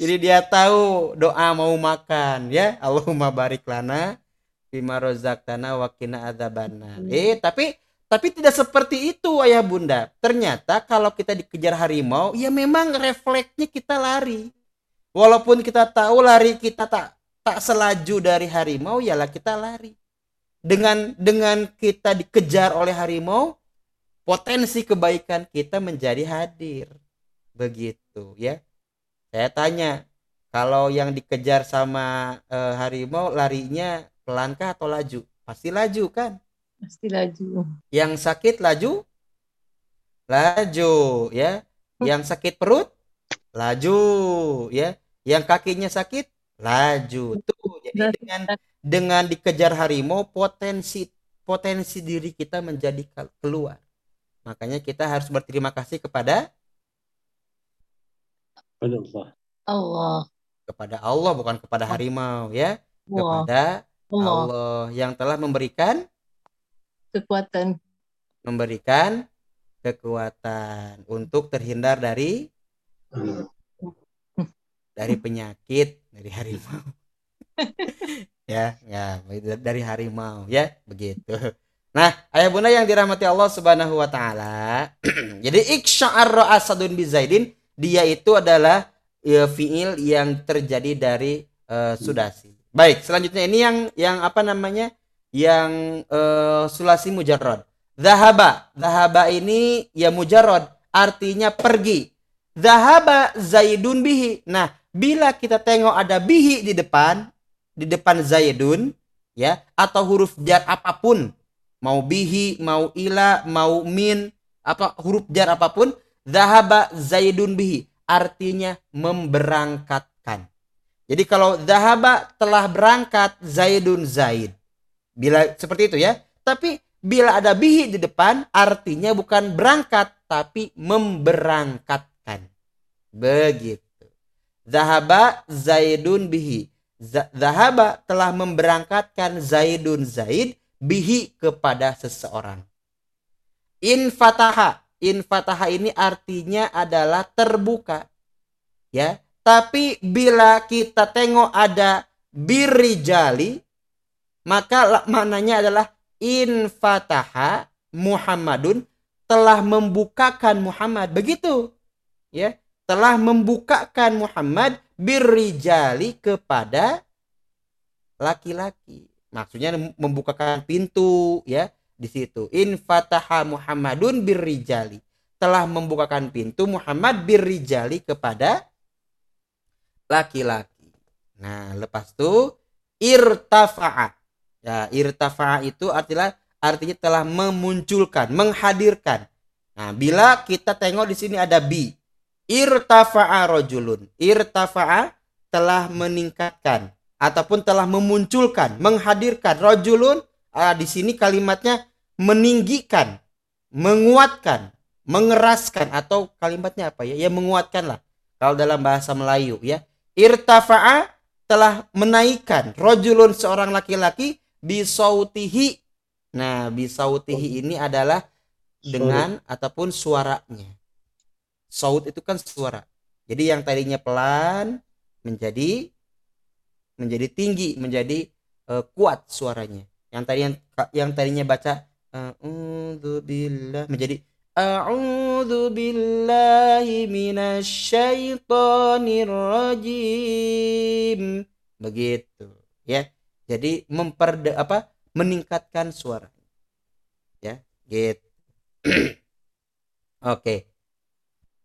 Jadi dia tahu doa mau makan ya. Allahumma barik lana fima rozaqtana wa qina adzabannar. Eh tapi tapi tidak seperti itu ayah bunda. Ternyata kalau kita dikejar harimau, ya memang refleksnya kita lari. Walaupun kita tahu lari kita tak tak selaju dari harimau, yalah kita lari. Dengan dengan kita dikejar oleh harimau, potensi kebaikan kita menjadi hadir. Begitu ya. Saya tanya, kalau yang dikejar sama eh, harimau larinya pelankah atau laju? Pasti laju kan? Pasti laju. Yang sakit laju? Laju ya. Yang sakit perut? Laju ya. Yang kakinya sakit? Laju. Tuh, jadi dengan dengan dikejar harimau potensi potensi diri kita menjadi keluar. Makanya kita harus berterima kasih kepada Pada Allah. Allah. kepada Allah bukan kepada harimau ya, kepada Allah. Allah yang telah memberikan Kekuatan. memberikan kekuatan untuk terhindar dari Amin. dari penyakit dari harimau ya ya dari harimau ya begitu nah ayah bunda yang dirahmati Allah subhanahu wa taala jadi iksya'ar asadun bizaidin dia itu adalah ya, fiil yang terjadi dari eh, sudasi baik selanjutnya ini yang yang apa namanya yang eh, sulasi mujarrad. Zahaba zahaba ini ya mujarrad artinya pergi. Zahaba zaidun bihi. Nah bila kita tengok ada bihi di depan di depan zaidun ya atau huruf jar apa pun mau bihi mau ila mau min apa huruf jar apa pun zahaba zaidun bihi artinya memberangkatkan. Jadi kalau zahaba telah berangkat zaidun zaid bila seperti itu ya tapi bila ada bihi di depan artinya bukan berangkat tapi memberangkatkan begitu Zahaba Zaidun bihi. Zahaba telah memberangkatkan Zaidun Zaid bihi kepada seseorang. Infataha. Infataha ini artinya adalah terbuka. Ya. Tapi bila kita tengok ada birijali maka maknanya adalah infataha Muhammadun telah membukakan Muhammad. Begitu. Ya telah membukakan Muhammad birrijali kepada laki-laki. Maksudnya membukakan pintu ya di situ. In fataha Muhammadun birrijali. Telah membukakan pintu Muhammad birrijali kepada laki-laki. Nah, lepas itu irtafa'a. Ya, irtafa'a itu artinya artinya telah memunculkan, menghadirkan. Nah, bila kita tengok di sini ada bi, irtafa'a rojulun irtafa'a telah meningkatkan ataupun telah memunculkan menghadirkan rojulun ah, di sini kalimatnya meninggikan, menguatkan, mengeraskan atau kalimatnya apa ya? Ya menguatkan lah. Kalau dalam bahasa Melayu ya. Irtafa'a telah menaikkan rojulun seorang laki-laki bisautihi. Nah, bisautihi ini adalah dengan ataupun suaranya. Saut itu kan suara. Jadi yang tadinya pelan menjadi menjadi tinggi, menjadi eh, kuat suaranya. Yang tadi yang, yang tadinya baca a'udzubillah menjadi a'udzu billahi minasyaitonir rajim. Begitu, ya. Jadi memperda apa? meningkatkan suara. Ya, gitu. Oke.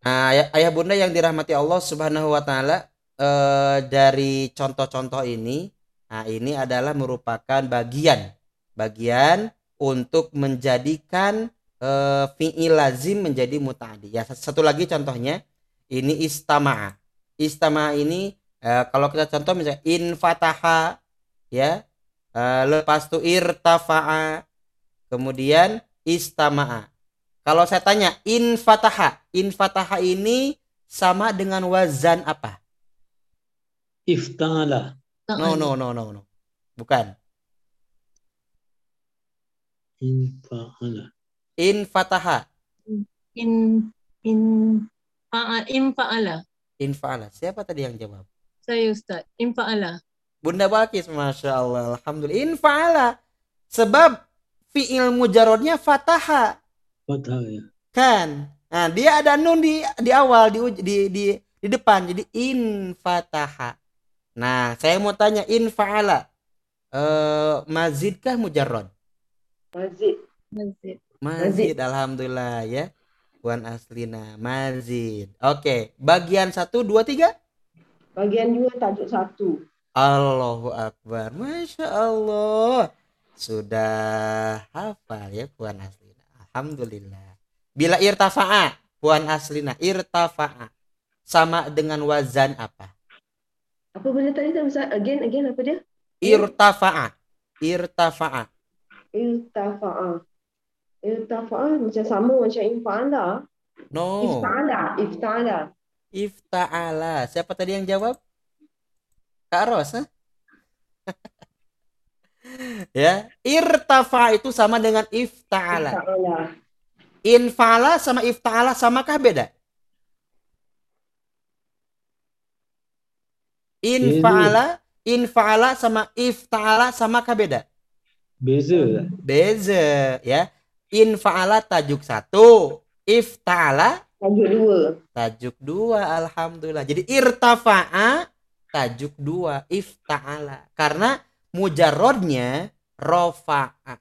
Nah, ayah, ayah bunda yang dirahmati Allah Subhanahu wa taala eh, dari contoh-contoh ini, nah ini adalah merupakan bagian bagian untuk menjadikan eh, fi'il lazim menjadi muta'adi. Ya, satu lagi contohnya ini istama'a. Istama'a ini eh, kalau kita contoh misalnya in fataha ya, eh, lepas itu irtafa'a, kemudian istama'a. Kalau saya tanya in fataha, in fataha ini sama dengan wazan apa? Iftala. No, no, no, no, no. Bukan. Infa'ala. In fataha, In in fa'a in fa'ala. in fa'ala. Siapa tadi yang jawab? Saya Ustaz. In fa'ala. Bunda Balkis, masya Allah, alhamdulillah. In fa'ala. Sebab fi'il mujarodnya fataha. Fathah ya. kan nah dia ada nun di di awal di di di, di depan jadi in fataha nah saya mau tanya in fa'ala eh mazidkah mujarrad Mazid. Mazid. mazid alhamdulillah ya Puan Aslina mazid oke bagian satu dua tiga Bagian dua tajuk satu. Allahu Akbar Masya Allah sudah hafal ya Puan Aslina Alhamdulillah bila irtafa'a Puan Aslina irtafa'a sama dengan wazan apa Apa benda tadi Ustaz? Again, again apa dia? irtafa'a irtafa'a Irtafa'a. Irtafa'a macam sama macam infa'ala. no Ifta'ala. Ifta'ala. ifta'ala siapa tadi yang jawab Kak Ros ha? ya irtafa itu sama dengan ifta'ala. Infa'ala sama ifta'ala samakah beda? Infa'ala infa'ala sama ifta'ala samakah beda? Beza. Beza ya. Infa'ala tajuk satu ifta'ala Tajuk dua. tajuk dua alhamdulillah. Jadi irtafa'a tajuk dua ifta'ala. Karena mujarrodnya rofa'a.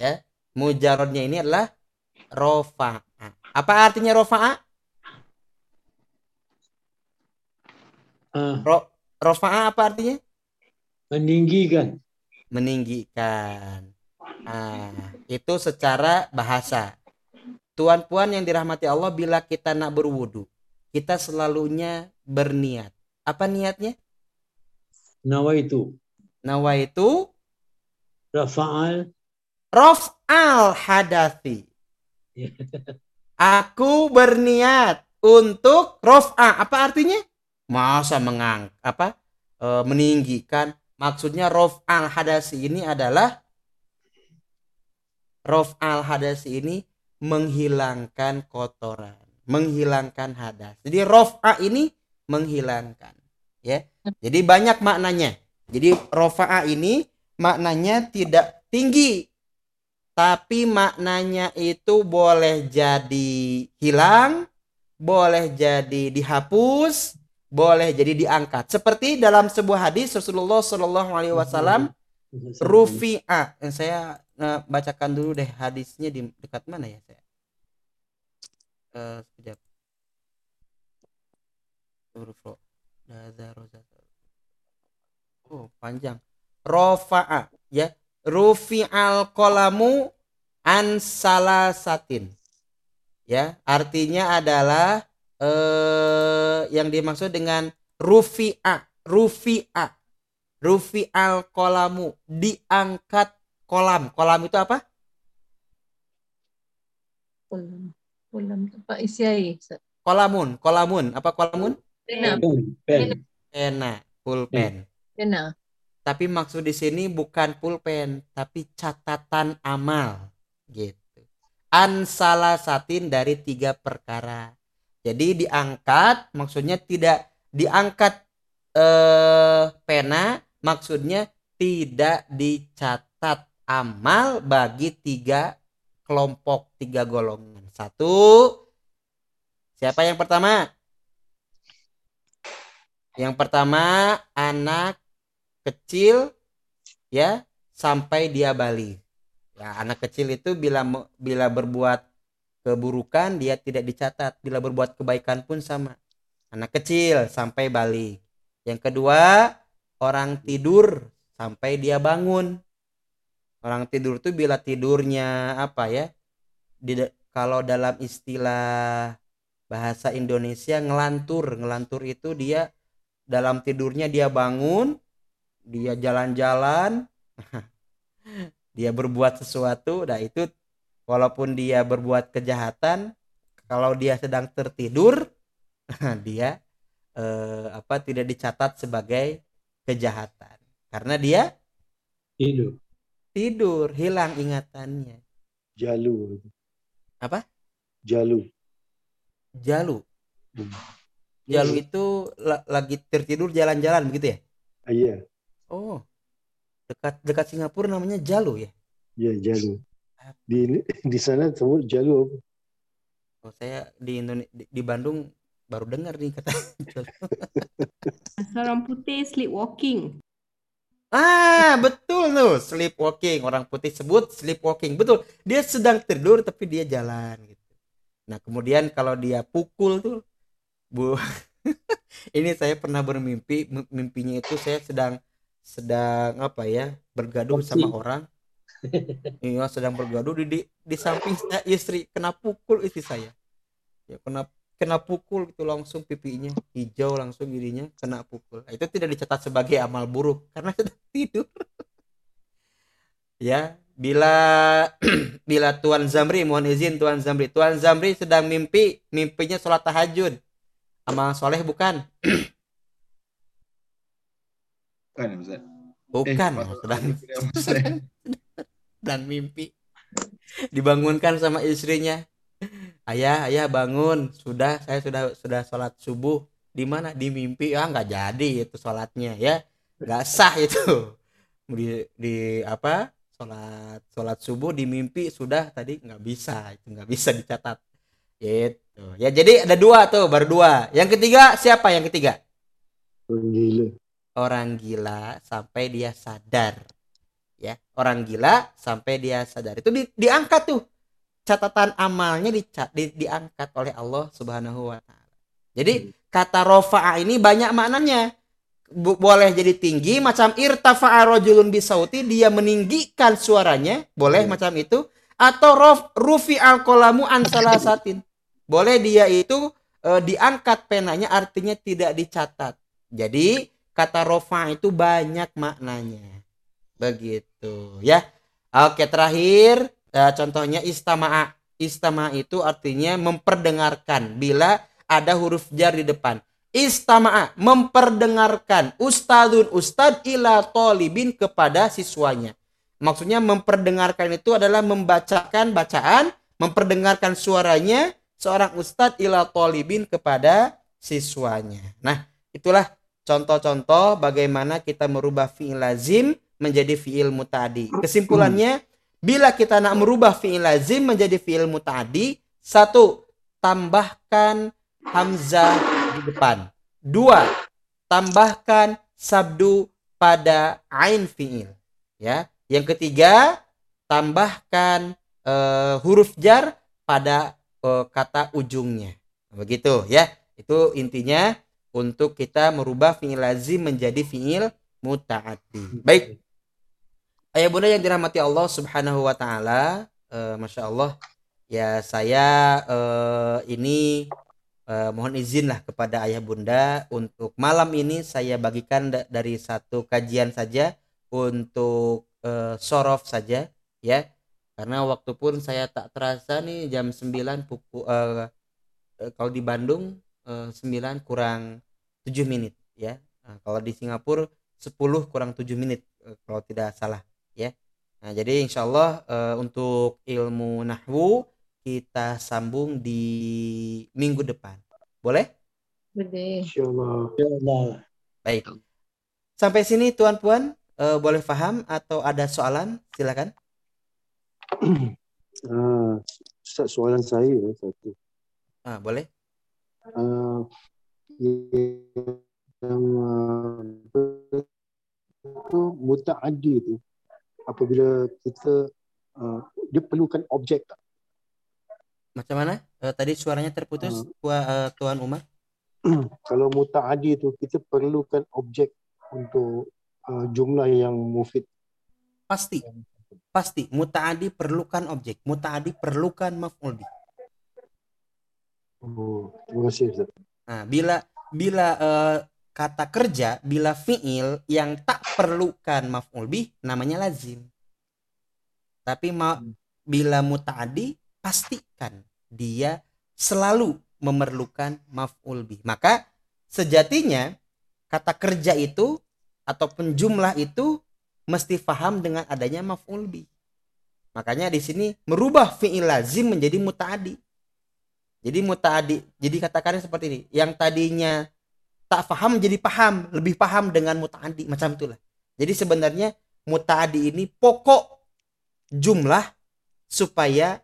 Ya mujarrodnya ini adalah rofa'a. Apa artinya rofa'a? Ah, Ro, rofa'a apa artinya? Meninggikan. meninggikan. Nah itu secara bahasa. Tuan puan yang dirahmati Allah bila kita nak berwudu kita selalunya berniat apa niatnya Nawaitu. nawaitu Rafa'al. Raf'al hadathi. Aku berniat untuk raf'a. Apa artinya? Masa mengang apa? e, meninggikan. Maksudnya raf'al hadasi ini adalah raf'al hadasi ini menghilangkan kotoran, menghilangkan hadas. Jadi raf'a ini menghilangkan, ya. Jadi banyak maknanya. Jadi rafa'a ini maknanya tidak tinggi tapi maknanya itu boleh jadi hilang, boleh jadi dihapus, boleh jadi diangkat. Seperti dalam sebuah hadis Rasulullah Shallallahu Alaihi Wasallam rufi'a. Yang saya eh, bacakan dulu deh hadisnya di dekat mana ya saya? Eh, sekejap. Huruf ro. Oh panjang. Rofa'a ya rufi'al kolamu an salasatin ya artinya adalah eh yang dimaksud dengan rufi'a rufi'a rufi'al kolamu diangkat kolam kolam itu apa Kolam. Kolam air. Ustaz. Kolamun, kolamun, apa kolamun? Pena. Pen. Pen. Pena, pulpen. Pena. Tapi maksud di sini bukan pulpen, tapi catatan amal gitu. An salah satin dari tiga perkara. Jadi diangkat, maksudnya tidak diangkat eh, pena, maksudnya tidak dicatat amal bagi tiga kelompok, tiga golongan. Satu, siapa yang pertama? Yang pertama anak kecil ya sampai dia balik. Ya, anak kecil itu bila bila berbuat keburukan dia tidak dicatat, bila berbuat kebaikan pun sama. Anak kecil sampai balik. Yang kedua, orang tidur sampai dia bangun. Orang tidur itu bila tidurnya apa ya? Di, kalau dalam istilah bahasa Indonesia ngelantur, ngelantur itu dia dalam tidurnya dia bangun, dia jalan-jalan, dia berbuat sesuatu, nah itu walaupun dia berbuat kejahatan, kalau dia sedang tertidur, dia eh, apa tidak dicatat sebagai kejahatan karena dia Tidur. tidur, hilang ingatannya. Jalu. Apa? Jalu. Jalu. Hmm. Jalu itu la- lagi tertidur jalan-jalan begitu ya? Ah, Iya, Oh. Dekat dekat Singapura namanya Jalu ya? iya Jalu. Di di sana sebut Jalu apa? Oh, saya di Indonesia di, di Bandung baru dengar nih kata Jalu. Orang putih sleepwalking. Ah, betul tuh, sleepwalking. Orang putih sebut sleepwalking. Betul. Dia sedang tidur tapi dia jalan gitu. Nah, kemudian kalau dia pukul tuh Bu ini saya pernah bermimpi mimpinya itu saya sedang sedang apa ya bergaduh sama orang. Iya sedang bergaduh di, di di samping saya istri kena pukul istri saya. Ya kena kena pukul itu langsung pipinya hijau langsung dirinya kena pukul. Nah, itu tidak dicatat sebagai amal buruk karena sedang tidur. Ya bila bila Tuan Zamri mohon izin Tuan Zamri. Tuan Zamri sedang mimpi mimpinya sholat tahajud amal soleh bukan? Bukan ya Ustaz? bukan Eh, sedang Ustaz. dan mimpi. Dibangunkan sama istrinya. Ayah ayah bangun. Sudah saya sudah sudah sholat subuh. Di mana? Di mimpi. Ah nggak jadi itu sholatnya ya. Nggak sah itu. Di, di apa? Sholat sholat subuh di mimpi sudah tadi nggak bisa. Itu nggak bisa dicatat gitu ya jadi ada dua tuh baru dua yang ketiga siapa yang ketiga Orang gila. orang gila sampai dia sadar ya orang gila sampai dia sadar itu di, diangkat tuh catatan amalnya dica- di, diangkat oleh Allah Subhanahu wa taala. Jadi kata rofa'a ini banyak maknanya. Boleh jadi tinggi macam irtafa'a rajulun bisauti dia meninggikan suaranya, boleh Hmm. macam itu atau rof rufi al kolamu an salasatin. Boleh dia itu eh, diangkat penanya artinya tidak dicatat. Jadi kata rofa itu banyak maknanya. Begitu ya. Oke, terakhir eh, contohnya istama'a. Istama'a itu artinya memperdengarkan bila ada huruf jar di depan. Istama'a memperdengarkan ustadun ustad ila tolibin kepada siswanya. Maksudnya memperdengarkan itu adalah membacakan bacaan, memperdengarkan suaranya seorang ustadz ila tolibin kepada siswanya. Nah, itulah contoh-contoh bagaimana kita merubah fi'il lazim menjadi fi'il muta'adi. Kesimpulannya, bila kita nak merubah fi'il lazim menjadi fi'il muta'adi, satu, tambahkan hamzah di depan. Dua, tambahkan sabdu pada ain fi'il. Ya. Yang ketiga, tambahkan eh, huruf jar pada eh, kata ujungnya. Begitu ya. Itu intinya untuk kita merubah fi'il lazim menjadi fi'il muta'addi. Baik. Ayah bunda yang dirahmati Allah Subhanahu wa taala, eh, Masya Allah ya saya eh, ini eh, mohon izin lah kepada ayah bunda untuk malam ini saya bagikan da- dari satu kajian saja untuk eh, sorof saja ya karena waktu pun saya tak terasa nih jam 9 pukul eh, kalau di Bandung eh, 9 kurang 7 menit ya. Nah, kalau di Singapura 10 kurang 7 menit eh, kalau tidak salah ya. Nah jadi insya Allah eh, untuk ilmu nahwu kita sambung di minggu depan. Boleh? Boleh. InsyaAllah. Ya Allah. baik. Sampai sini tuan puan. Eh, boleh paham atau ada soalan? Silakan Ah, Ustaz, soalan saya eh, satu. ah boleh Ah, yang ah, itu mutaaddi itu apabila kita ah, dia perlukan objek tak? macam mana Eh, tadi suaranya terputus Ah. Tua- eh, tuan Umar Kalau mutaaddi itu kita perlukan objek untuk ah, jumlah yang mufid. pasti pasti mutaadi perlukan objek mutaadi perlukan maf'ul bih Oh, terima kasih Ustaz. Nah, bila bila eh, kata kerja, bila fiil yang tak perlukan maf'ul bih namanya lazim. Tapi ma, bila mutaadi pastikan dia selalu memerlukan maf'ul bih. Maka sejatinya kata kerja itu ataupun jumlah itu mesti paham dengan adanya maf'ul bih. Makanya di sini merubah fiil lazim menjadi mutaadi. Jadi mutaadi, jadi katakannya seperti ini. Yang tadinya tak paham jadi paham, lebih paham dengan mutaadi macam itulah. Jadi sebenarnya mutaadi ini pokok jumlah supaya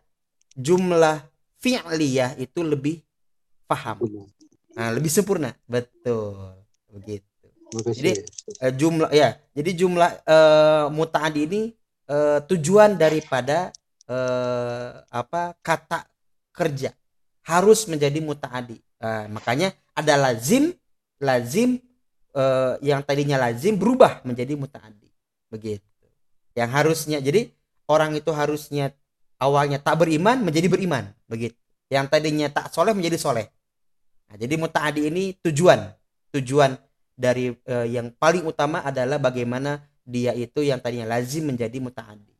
jumlah fi'liyah itu lebih paham. Nah, lebih sempurna. Betul. Begitu. Terima kasih. Jadi, Eh, jumlah ya. Jadi jumlah eh, mutaadi ini eh, tujuan daripada eh, apa kata kerja harus menjadi mutaadi. Nah, makanya ada lazim, lazim eh, yang tadinya lazim berubah menjadi mutaadi. Begitu. Yang harusnya jadi orang itu harusnya awalnya tak beriman menjadi beriman, begitu. Yang tadinya tak soleh menjadi soleh. Nah, jadi mutaadi ini tujuan, tujuan dari eh, yang paling utama adalah bagaimana dia itu yang tadinya lazim menjadi mutaadi.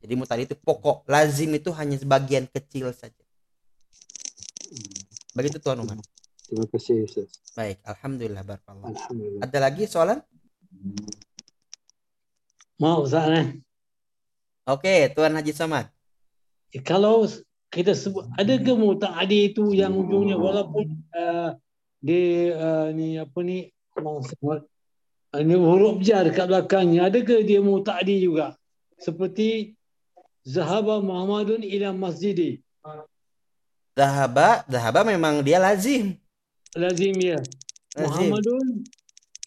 Jadi mutaadi itu pokok, lazim itu hanya sebagian kecil saja. Begitu Tuan Umar. Terima kasih Ustaz. Baik, alhamdulillah barakallah. Alhamdulillah. Ada lagi soalan? Mau Ustaz eh? Oke, Tuan Haji Samad. Eh, Kalau kita sebut ada ke mutaadi itu yang ujungnya walaupun uh, dia uh, ni apa ni Allah SWT, uh, ni huruf jar dekat belakangnya ada ke dia mutaadi juga seperti zahaba Muhammadun ila masjidi Dahaba, dahaba memang dia lazim. lazim ya Lazim. Muhammadun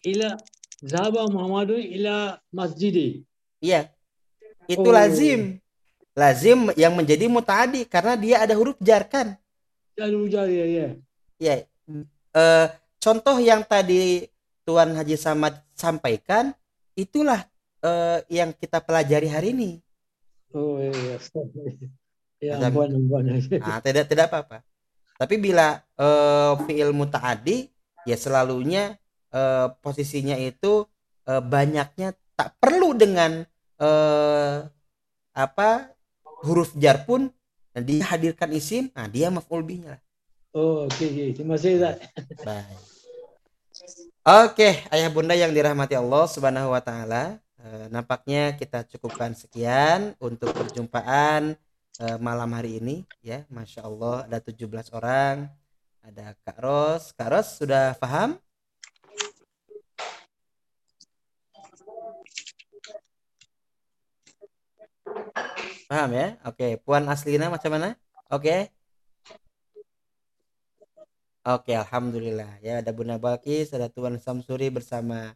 ila zahaba Muhammadun ila masjidi Iya. Itu Oh. lazim. Lazim yang menjadi mutaadi karena dia ada huruf jar kan? lalu jar ya ya Ya. Eh, contoh yang tadi Tuan Haji Samad sampaikan itulah eh, yang kita pelajari hari ini. oh ya ya, ya ampun ampun Nah, tidak tidak apa-apa. Tapi bila eh, fiil mutaadi ya selalunya eh, posisinya itu eh, banyaknya tak perlu dengan eh, apa huruf jar pun dan dia hadirkan isim, nah dia maf'ul bihnya lah. oh okey okey terima kasih Baik. Oke, ayah bunda yang dirahmati Allah Subhanahu wa taala, eh, nampaknya kita cukupkan sekian untuk perjumpaan eh, malam hari ini ya. Masya Allah ada 17 orang. Ada Kak Ros. Kak Ros sudah paham? Paham ya? Oke, Puan Aslina macam mana? Oke. Oke, alhamdulillah. Ya, ada Bunda Balkis, ada Tuan Samsuri bersama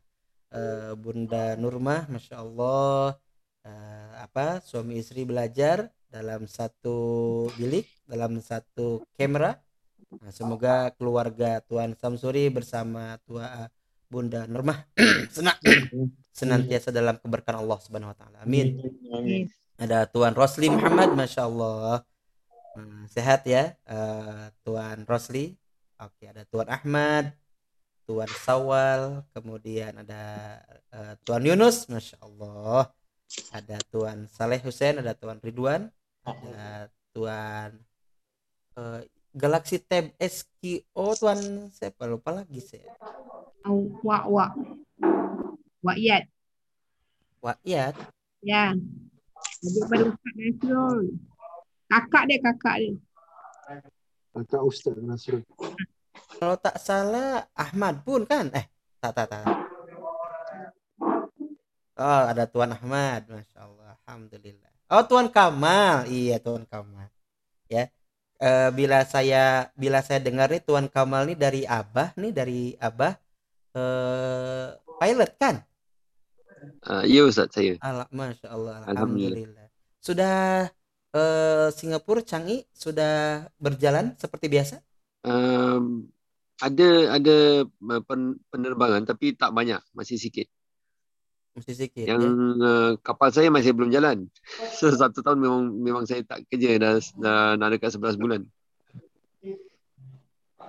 eh, Bunda Nurmah, masya Allah. Eh, apa suami istri belajar dalam satu bilik, dalam satu kamera. Nah, semoga keluarga Tuan Samsuri bersama Tua Bunda Nurmah senang senantiasa dalam keberkahan Allah Subhanahu Wa Taala. Amin. amin Ada Tuan Rosli Muhammad, masya Allah. Hmm, sehat ya, eh, Tuan Rosli. Oke, ada Tuan Ahmad, Tuan Sawal, kemudian ada eh, Tuan Yunus, masya Allah. Ada Tuan Saleh Hussein, ada Tuan Ridwan, ada Tuan eh, Galaxy Tab SKO Tuan siapa lupa lagi saya Wak Wak. Wak Yat. Wa'iyat Ya. Adik pada Ustaz Nasrul. Kakak dia, kakak dia. Kakak Ustaz Nasrul. kalau tak salah Ahmad pun kan? Eh tak tak tak. Oh ada Tuan Ahmad Masya Allah Alhamdulillah. Oh Tuan Kamal. Iya Tuan Kamal. Ya. Eh, bila saya bila saya dengar nih Tuan Kamal nih dari Abah nih dari Abah eh pilot kan? Uh, ya Ustaz saya. Ala, Masya Allah Alhamdulillah. Alhamdulillah. Sudah eh, Singapura Changi sudah berjalan seperti biasa Um, ada ada pen, penerbangan tapi tak banyak, masih sikit. mesti sikit Yang ya. uh, kapal saya masih belum jalan. So satu tahun memang memang saya tak kerja dah, dah nak dekat 11 bulan.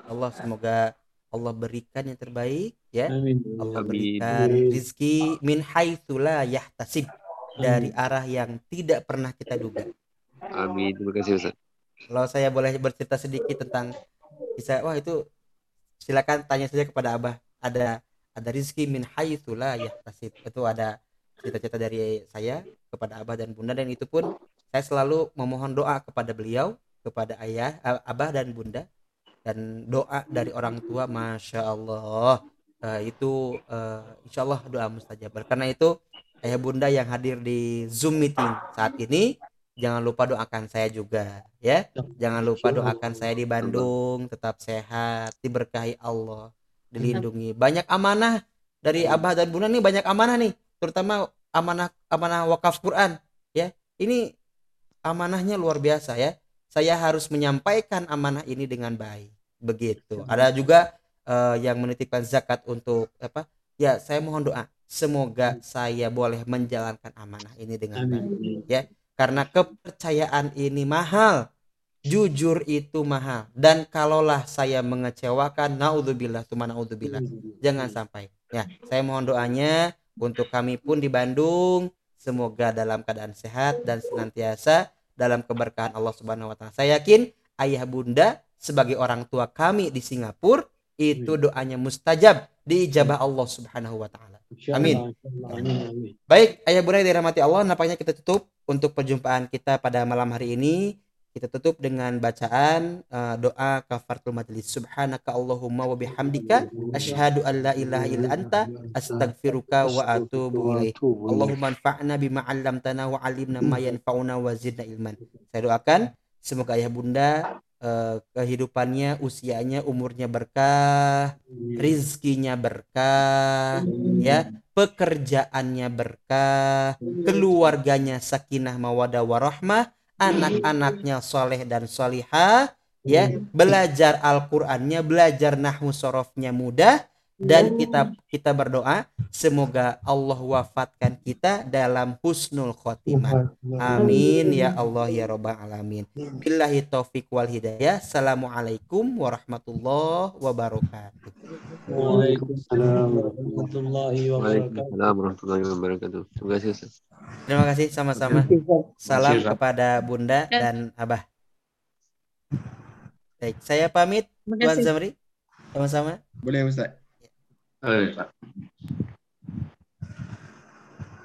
Allah semoga Allah berikan yang terbaik ya Amin. Allah Amin. berikan Amin. rizki min haitsu la yahtasib dari arah yang tidak pernah kita duga. Amin. Terima kasih Ustaz. Kalau saya boleh bercerita sedikit tentang kisah wah itu silakan tanya saja kepada Abah. Ada ada rizki min haitsu la yahtasib. Itu ada cerita-cerita dari saya kepada Abah dan Bunda dan itu pun saya selalu memohon doa kepada beliau, kepada ayah, eh, Abah dan Bunda dan doa dari orang tua Masya Allah Eh, itu eh, Insya Allah doa mustajab karena itu ayah bunda yang hadir di Zoom meeting saat ini jangan lupa doakan saya juga ya. Jangan lupa doakan saya di Bandung tetap sehat diberkahi Allah dilindungi. Banyak amanah dari abah dan bunda nih banyak amanah nih terutama amanah amanah wakaf Quran ya. Ini amanahnya luar biasa ya. Saya harus menyampaikan amanah ini dengan baik begitu. Ada juga eh, yang menitipkan zakat untuk apa ya saya mohon doa semoga saya boleh menjalankan amanah ini dengan baik ya karena kepercayaan ini mahal. Jujur itu mahal. Dan kalaulah saya mengecewakan naudzubillah tuma naudzubillah. Jangan sampai. Ya saya mohon doanya untuk kami pun di Bandung. Semoga dalam keadaan sehat dan senantiasa dalam keberkahan Allah Subhanahu wa taala. Saya yakin ayah bunda sebagai orang tua kami di Singapura itu doanya mustajab diijabah Allah Subhanahu wa taala. Amin. Baik, ayah bunda yang dirahmati Allah, nampaknya kita tutup untuk perjumpaan kita pada malam hari ini. Kita tutup dengan bacaan eh, doa kafaratul majlis. Subhanaka Allahumma wa bihamdika asyhadu an la ilaha illa anta astaghfiruka wa atubu ilaik. Allahumma anfa'na bima 'allamtana wa 'allimna ma yanfa'una wa zidna ilman. Saya doakan semoga ayah bunda eh, kehidupannya, usianya, umurnya berkah, rizkinya berkah, ya pekerjaannya berkah, keluarganya sakinah mawadah warahmah, anak-anaknya soleh dan solihah, ya belajar Al-Qur'annya, belajar nahwu sorofnya mudah, dan kita kita berdoa semoga Allah wafatkan kita dalam husnul khotimah. Amin ya Allah ya Rabbal alamin. Billahi taufik wal hidayah. Assalamualaikum warahmatullahi wabarakatuh. Waalaikumsalam warahmatullahi wabarakatuh. Waalaikumsalam warahmatullahi wabarakatuh. Terima kasih Ustaz. Terima kasih sama-sama. Salam kepada Bunda dan Abah. Baik, saya pamit Tuan. Zamri. Sama-sama. Boleh Ustaz? Baik.